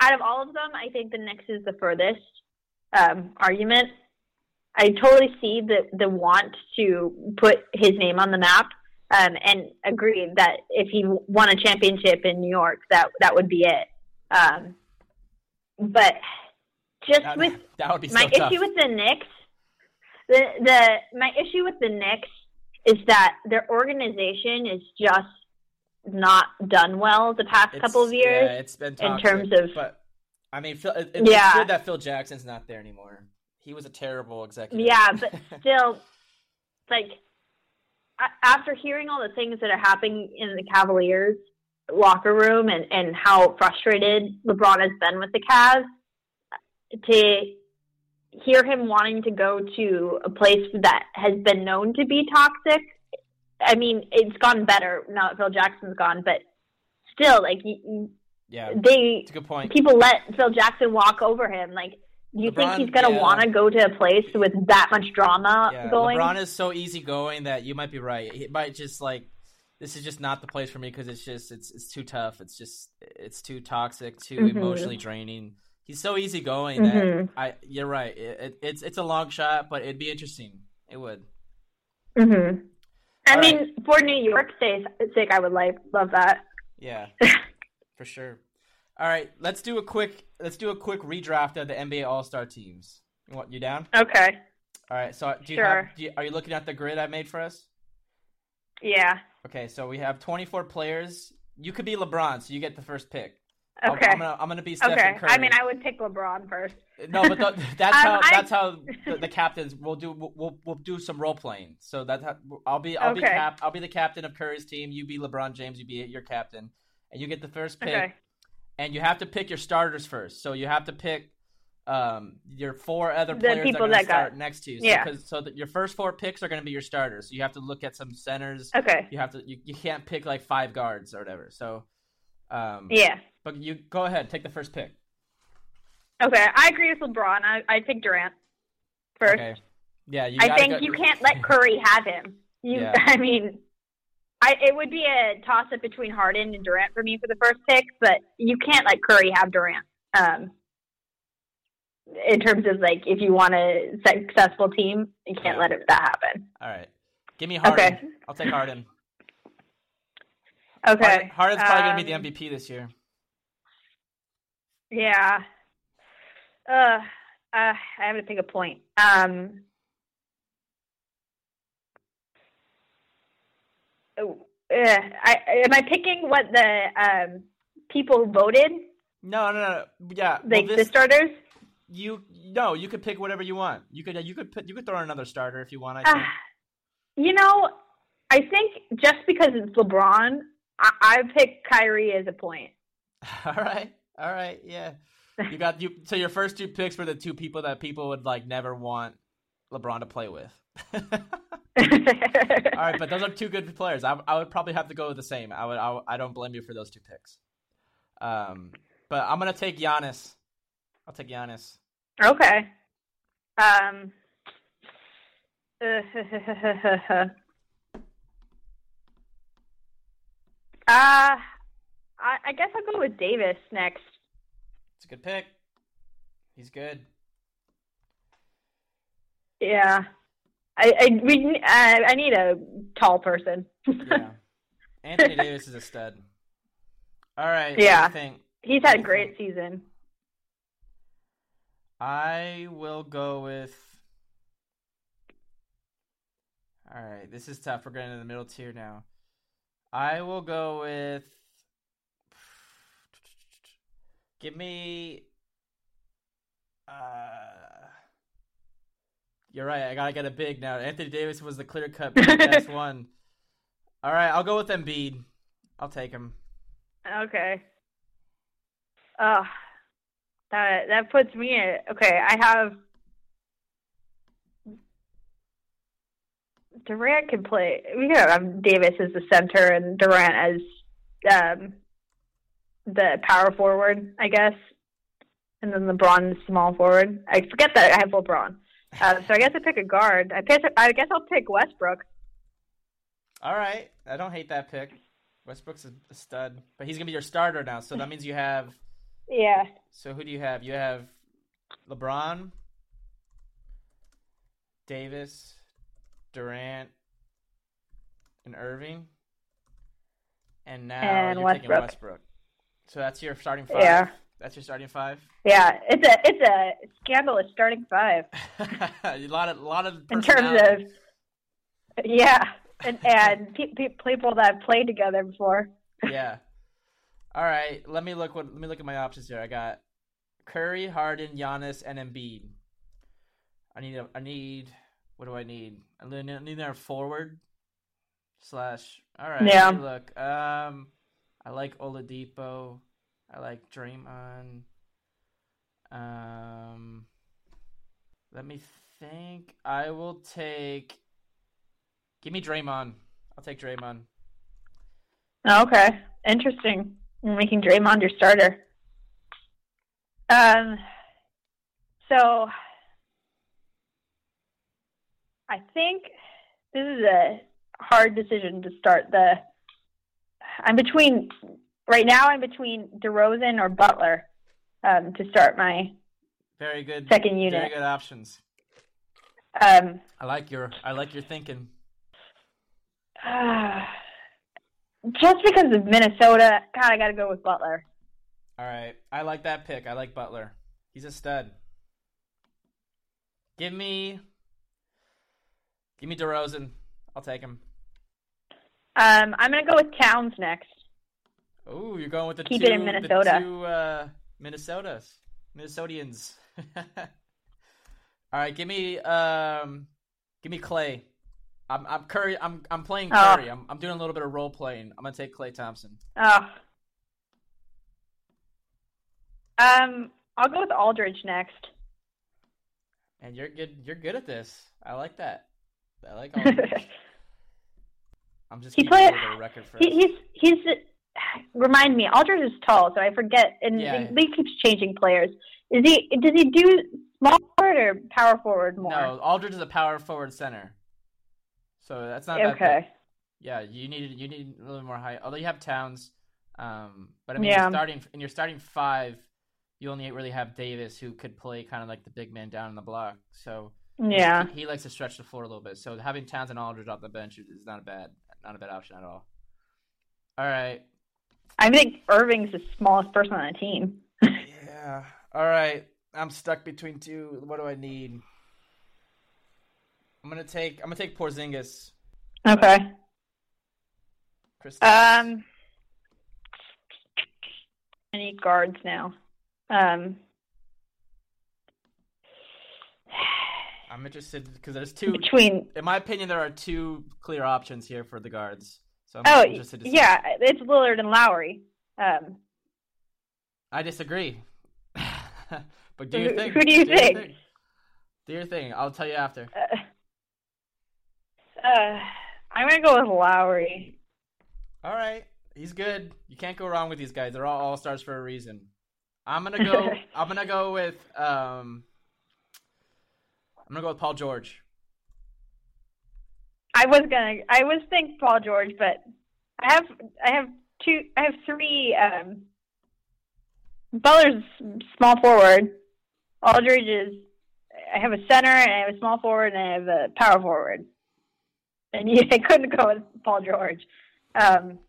out of all of them, I think the Knicks is the furthest um, argument. I totally see the the want to put his name on the map, um, and agree that if he won a championship in New York, that that would be it. Um, but just that, with (laughs) that would be so my tough. issue with the Knicks, the the my issue with the Knicks is that their organization is just not done well the past it's, couple of years. Yeah, it's been toxic, in terms of. But I mean, Phil, it, it's yeah. good that Phil Jackson's not there anymore. He was a terrible executive. Yeah, but (laughs) still, like after hearing all the things that are happening in the Cavaliers locker room and and how frustrated LeBron has been with the Cavs, to hear him wanting to go to a place that has been known to be toxic. I mean, it's gotten better now that Phil Jackson's gone, but still, like, yeah, they. Good point. People let Phil Jackson walk over him. Like, do you LeBron, think he's gonna yeah. want to go to a place with that much drama yeah, going? LeBron is so easygoing that you might be right. He might just like this is just not the place for me because it's just it's it's too tough. It's just it's too toxic, too mm-hmm. emotionally draining. He's so easygoing mm-hmm. that I you're right. It, it, it's it's a long shot, but it'd be interesting. It would. Mhm. I All mean, right. for New York's sake, I would like love that. Yeah, (laughs) for sure. All right, let's do a quick let's do a quick redraft of the NBA All Star teams. You want you down? Okay. All right. So do you sure. have? Do you, are you looking at the grid I made for us? Yeah. Okay, so we have 24 players. You could be LeBron, so you get the first pick. Okay. I'm gonna, I'm gonna be Stephen okay. Curry. I mean, I would pick LeBron first. No, but the, (laughs) that's um, how I... that's how (laughs) the, the, captains will do. We'll, we'll, do some role playing. So that I'll be I'll okay. be cap I'll be the captain of Curry's team. You be LeBron James. You be your captain, and you get the first pick. Okay and you have to pick your starters first. So you have to pick um, your four other players the people that, that start got... next to you. So, yeah. so that your first four picks are going to be your starters. So you have to look at some centers. Okay. You have to. You, you can't pick like five guards or whatever. So. Um, yeah. But you go ahead, take the first pick. Okay, I agree with LeBron. I I pick Durant first. Okay. Yeah, I think go... you can't let Curry have him. You, yeah. (laughs) I mean, I, it would be a toss up between Harden and Durant for me for the first pick, but you can't let Curry have Durant. Um, in terms of like, if you want a successful team, you can't let it, that happen. All right, give me Harden. Okay. I'll take Harden. Okay, Harden, Harden's probably um, gonna be the MVP this year. Yeah. Uh, uh, I have to pick a point. Um, Oh, I, am I picking what the um, people voted? No, no, no. Yeah, like well, this, the starters. You no, you could pick whatever you want. You could you could put you could throw in another starter if you want. I think. You know, I think just because it's LeBron, I, I pick Kyrie as a point. (laughs) All right, all right, yeah. You got you. So your first two picks were the two people that people would like never want LeBron to play with. (laughs) all right, but those are two good players. I, I would probably have to go with the same. I would. I, I don't blame you for those two picks. Um, but I'm gonna take Giannis. I'll take Giannis. Okay. Um. (laughs) Uh, I, I guess I'll go with Davis next. It's a good pick. He's good. Yeah. I I we uh, I need a tall person. Yeah. (laughs) Anthony Davis is a stud. All right. Yeah. what do you think? He's had a great season. I will go with. All right, this is tough. We're getting in the middle tier now. I will go with. Give me. Uh, you're right. I gotta get a big now. Anthony Davis was the clear cut best (laughs) one. All right, I'll go with Embiid. I'll take him. Okay. Uh that that puts me in okay, I have Durant can play we could have Davis as the center and Durant as um the power forward, I guess. And then LeBron is small forward. I forget that I have LeBron. Uh, so I guess I pick a guard. I pick, I guess I'll pick Westbrook. All right, I don't hate that pick. Westbrook's a, a stud, but he's gonna be your starter now. So that means you have. Yeah. So who do you have? You have LeBron, Davis, Durant, and Irving, and now And you're taking Westbrook. Westbrook. So that's your starting five. Yeah. That's your starting five. Yeah, it's a it's a scandalous starting five (laughs) a lot of, a lot of. in terms of yeah, and and pe- pe- people that have played together before. (laughs) yeah. All right, let me look. What let me look at my options here. I got Curry, Harden, Giannis, and Embiid. I need. A, I need. What do I need? I need, their forward slash. All right. Yeah. Look. Um, I like Oladipo. I like Draymond. Um, let me think. I will take. Give me Draymond. I'll take Draymond. Okay, interesting. You're making Draymond your starter. Um, so I think this is a hard decision to start the. I'm between right now. I'm between DeRozan or Butler um, to start my Very good. second unit. Very good options. Um, I like your I like your thinking. (sighs) just because of Minnesota, God, I got to go with Butler. All right. I like that pick. I like Butler. He's a stud. Give me Give me DeRozan. I'll take him. Um, I'm gonna go with Towns next. Oh, you're going with the Keep two it in Minnesota. the two uh Minnesotas. Minnesotians. (laughs) All right, give me um give me Klay. I'm I'm Curry I'm I'm playing Oh. Curry. I'm I'm doing a little bit of role playing. I'm gonna take Klay Thompson. Oh. Um, I'll go with Aldridge next. And you're good you're good at this. I like that. I like all (laughs) I'm just He a played- record for he, he's he's remind me. Aldridge is tall, so I forget. And Yeah. the league keeps changing players. Is he? Does he do small forward or power forward more? No, Aldridge is a power forward center. So that's not Okay. Yeah, you need you need a little more height. Although you have Towns, um, but I mean, Yeah. you're starting in your starting five, you only really have Davis, who could play kind of like the big man down in the block. So Yeah. he, he likes to stretch the floor a little bit. So having Towns and Aldridge off the bench is- is not a bad not a bad option at all. All right. I think Irving's the smallest person on the team. Yeah. All right. I'm stuck between two. What do I need? I'm gonna take. I'm gonna take Porzingis. Okay. Chris. Um, I need guards now. Um, I'm interested because there's two. between. In my opinion, there are two clear options here for the guards. So I'm Oh, interested to see. yeah, it's Lillard and Lowry. Um, I disagree. (laughs) but do your thing. who do you your think? thing. Do your thing. I'll tell you after. uh, uh, I'm gonna go with Lowry. All right, he's good. You can't go wrong with these guys. They're all all stars for a reason. I'm gonna go. (laughs) I'm gonna go with. Um, I'm gonna go with Paul George. I was gonna. I was thinking Paul George, but I have. I have two. I have three. Um, Butler's small forward. Aldridge is. I have a center and I have a small forward and I have a power forward. And (laughs) yeah, I couldn't go with Paul George. Um,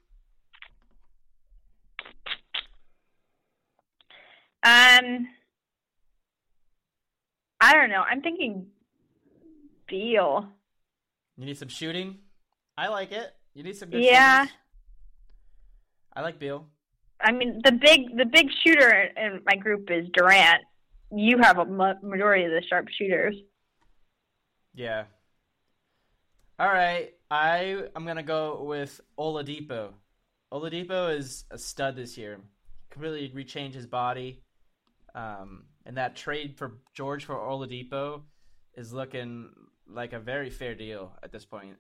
um, I don't know. I'm thinking Beal. You need some shooting. I like it. You need some good Yeah. shooters. I like Beal. I mean, the big the big shooter in my group is Durant. You have a majority of the sharp shooters. Yeah. All right. I I'm gonna go with Oladipo. Oladipo is a stud this year. Completely rechange his body. Um, and that trade for George for Oladipo is looking like a very fair deal at this point.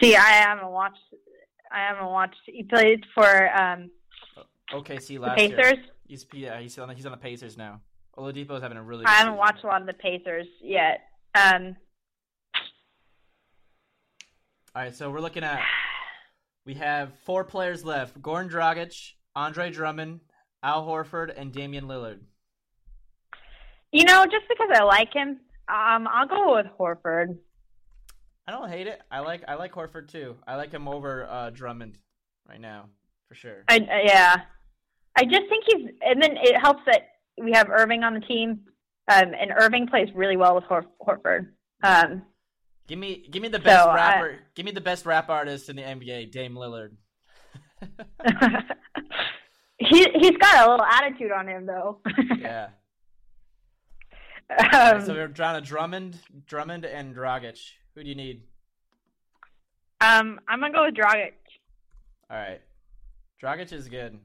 See, I haven't watched. I haven't watched. He played for um, OKC the last year. Pacers. He's yeah, he's on he's on the Pacers now. Oladipo's having a really. I haven't season. watched a lot of the Pacers yet. Um, All right, so we're looking at we have four players left: Goran Dragic, Andre Drummond, Al Horford, and Damian Lillard. you know, just because I like him, um, I'll go with Horford. I don't hate it. I like I like Horford too. I like him over uh, Drummond right now for sure. I, uh, yeah, I just think he's, and then it helps that we have Irving on the team, um, and Irving plays really well with Hor- Horford. Um, Give me give me the best So, I- rapper. give me the best rap artist in the NBA, Dame Lillard. (laughs) (laughs) he he's got a little attitude on him though. (laughs) yeah. Um, so we're down to Drummond, Drummond, and Dragic. Who do you need? um, I'm gonna go with Dragic. All right, Dragic is good,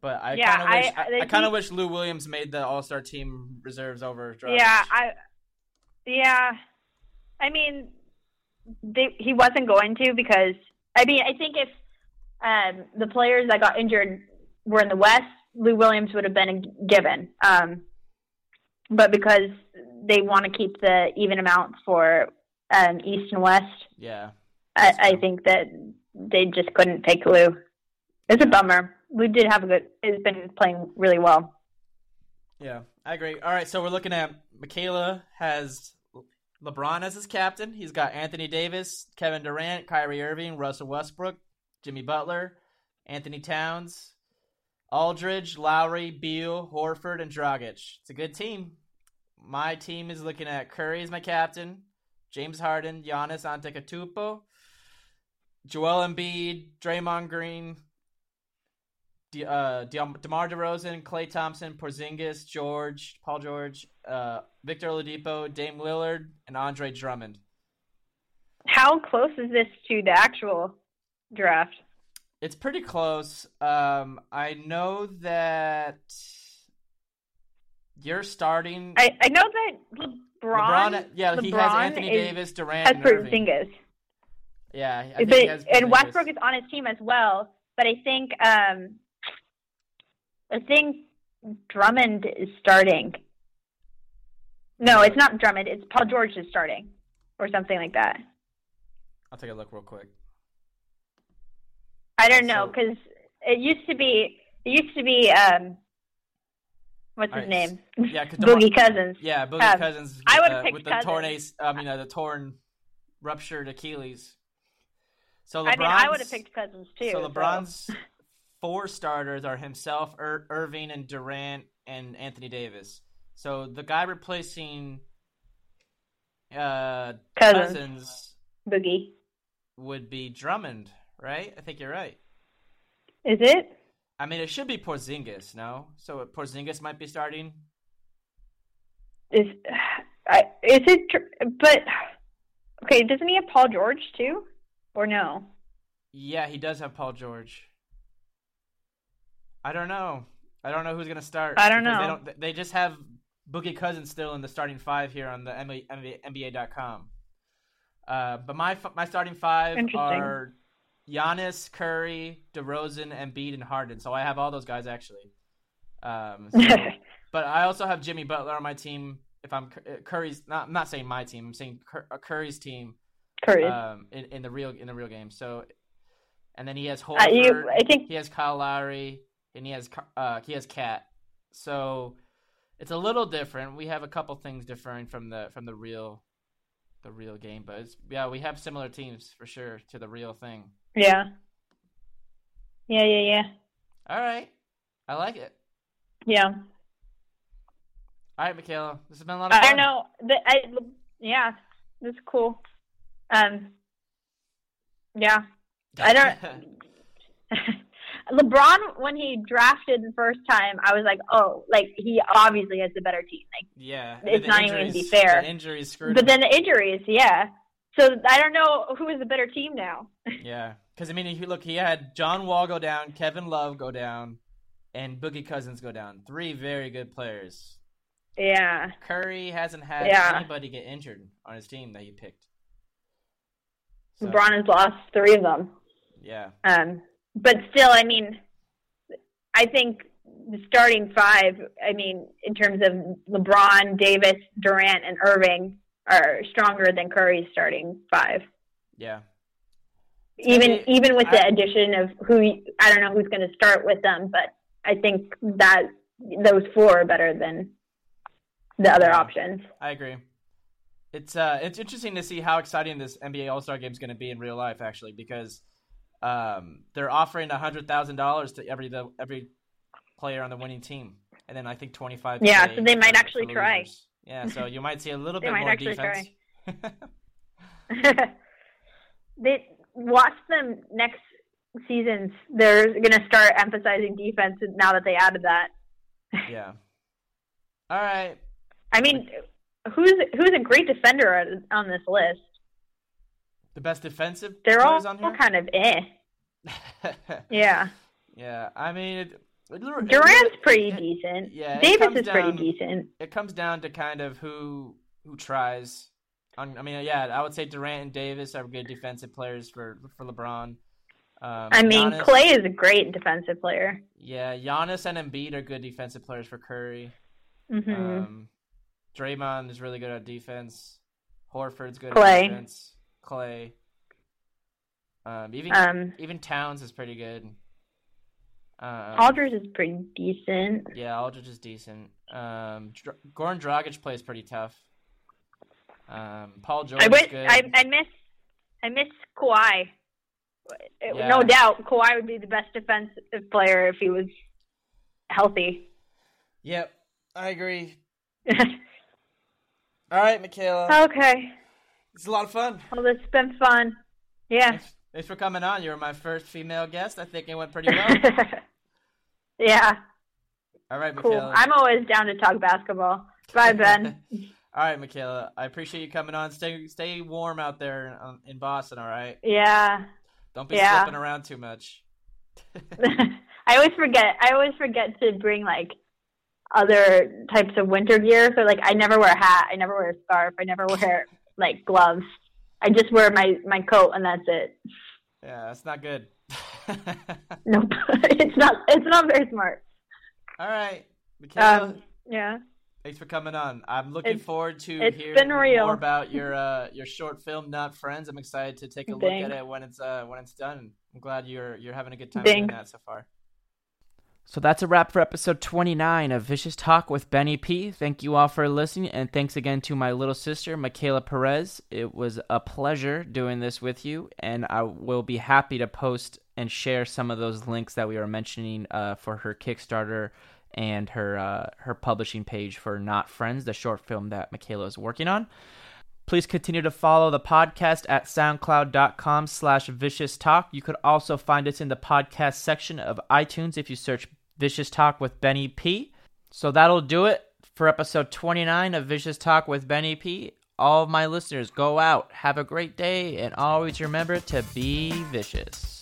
but I Yeah, kind of wish I- I, I, kind of wish Lou Williams made the All Star team reserves over Dragic. Yeah, I. Yeah, I mean, they, he wasn't going to because I mean I think if um, the players that got injured were in the West, Lou Williams would have been a given. Um, but because they want to keep the even amount for um, East and West, yeah. I, I think that they just couldn't pick Lou. It's a bummer. Lou did have a good. Has been playing really well. Yeah, I agree. All right, so we're looking at Michaela has LeBron as his captain. He's got Anthony Davis, Kevin Durant, Kyrie Irving, Russell Westbrook, Jimmy Butler, Anthony Towns, Aldridge, Lowry, Beal, Horford, and Dragic. It's a good team. My team is looking at Curry as my captain, James Harden, Giannis Antetokounmpo, Joel Embiid, Draymond Green, De- uh, De- DeMar DeRozan, Klay Thompson, Porzingis, George, Paul George, uh, Victor Oladipo, Dame Lillard, and Andre Drummond. How close is this to the actual draft? It's pretty close. Um, I know that you're starting. I, I know that LeBron, yeah, he has Anthony is- Davis, Durant, has. Porzingis, Yeah, I think but and Westbrook is on his team as well. But I think um, I think Drummond is starting. No, it's not Drummond. It's Paul George is starting, or something like that. I'll take a look real quick. I don't know So- because it used to be. It used to be. Um, what's his name? Yeah, (laughs) Boogie Cousins. Yeah, Boogie Um, Cousins. With, I the, picked with the Cousins. torn ace, I mean, uh, the torn ruptured Achilles. So LeBron's, I mean, I would have picked Cousins too. So LeBron's four starters are himself, Ir- Irving, and Durant, and Anthony Davis. So the guy replacing uh, Cousins. Cousins Boogie. would be Drummond, right? I think you're right. Is it? I mean, it should be Porzingis, no? So Porzingis might be starting. is I, is it? tr- But okay, doesn't he have Paul George too, or no? Yeah, he does have Paul George. I don't know. I don't know who's gonna start. I don't know. They, don't, they just have Boogie Cousins still in the starting five here on the NBA, NBA, NBA.com. Uh, but my my starting five are Giannis, Curry, DeRozan, Embiid, and Harden. So I have all those guys actually. Um, so- (laughs) but I also have Jimmy Butler on my team. If I'm uh, Curry's not, I'm not saying my team. I'm saying uh, Curry's team Curry. um, in, in the real in the real game. So, and then he has Uh, you, I think he has Kyle Lowry, and he has uh, he has Cat. So it's a little different. We have a couple things differing from the from the real the real game, but it's, yeah, we have similar teams for sure to the real thing. Yeah, yeah, yeah, yeah, All right, I like it. yeah. All right, Michaela, this has been a lot of fun. I don't know. The, I yeah, this is cool. Um, yeah. I don't- (laughs) (laughs) LeBron, when he drafted the first time, I was like, oh, like he obviously has the better team. Like, yeah, It's not even gonna be fair. The injuries screwed but him. then the injuries, yeah. So I don't know who is the better team now. (laughs) Yeah, because I mean, you look, he had John Wall go down, Kevin Love go down, and Boogie Cousins go down. Three very good players. yeah, Curry hasn't had Yeah. anybody get injured on his team that he picked. So, LeBron has lost three of them. Yeah, Um, but still, I mean, I think the starting five. I mean, in terms of LeBron, Davis, Durant, and Irving, are stronger than Curry's starting five. yeah, even Maybe- even with the addition of who I don't know who's going to start with them, but I think that those four are better than the other Yeah. options. I agree. It's uh, it's interesting to see how exciting this NBA All Star Game is going to be in real life, actually, because um, they're offering a hundred thousand dollars to every the every player on the winning team, and then I think twenty five. Yeah, so they might actually try. Yeah, so you might see a little bit more defense. (laughs) (laughs) they watch them next seasons. They're going to start emphasizing defense now that they added that. (laughs) yeah. All right. I mean, who's who's a great defender on- this list? The best defensive They're all, all kind of eh. Yeah, yeah, I mean, it- Durant's pretty decent. yeah, Davis is pretty decent. it comes down to kind of who who tries. I mean, yeah, I would say Durant and Davis are good defensive players for for LeBron. Um, I mean, Giannis- Klay is a great defensive player. Yeah, Giannis and Embiid are good defensive players for Curry. hmm Um, Draymond is really good at defense. Horford's good Klay. at defense. Klay. Um, even um, even Towns is pretty good. Um, Aldridge is pretty decent. Yeah, Aldridge is decent. Um, Dr- Goran Dragic plays pretty tough. Um, Paul George I is wish good. I I miss I miss Kawhi. Yeah. No doubt, Kawhi would be the best defensive player if he was healthy. Yep, I agree. (laughs) All right, Michaela. okay, It's a lot of fun. well, has been fun. Yeah. Thanks, thanks for coming on. You were my first female guest. I think it went pretty (laughs) well. Yeah, All right, cool. Michaela. I'm always down to talk basketball. Bye, Ben. (laughs) all right, Michaela. I appreciate you coming on. Stay stay warm out there um, in Boston. All right. yeah. Don't be Yeah. slipping around too much. (laughs) (laughs) I always forget. I always forget to bring like other types of winter gear. So like, I never wear a hat. I never wear a scarf. I never wear like gloves. I just wear my my coat and that's it. Yeah, that's not good. (laughs) Nope, (laughs) it's not. It's not very smart. all right, Michaela. Um, yeah. Thanks for coming on. I'm looking It's- forward to it's hearing more about (laughs) your uh, your short film, Not Friends. I'm excited to take a look Thanks. at it when it's uh, when it's done. I'm glad you're you're having a good time Thanks. doing that so far. So that's a wrap for episode 29 of Vicious Talk with Benny P. Thank you all for listening, and thanks again to my little sister, Michaela Perez. It was a pleasure doing this with you, and I will be happy to post and share some of those links that we were mentioning uh, for her Kickstarter and her uh, her publishing page for Not Friends, the short film that Michaela is working on. Please continue to follow the podcast at soundcloud.com slash vicious talk. You could also find us in the podcast section of iTunes if you search Vicious Talk with Benny P. So that'll do it. for episode 29 of Vicious Talk with Benny P. All of my listeners, go out, have a great day, and always remember to be vicious.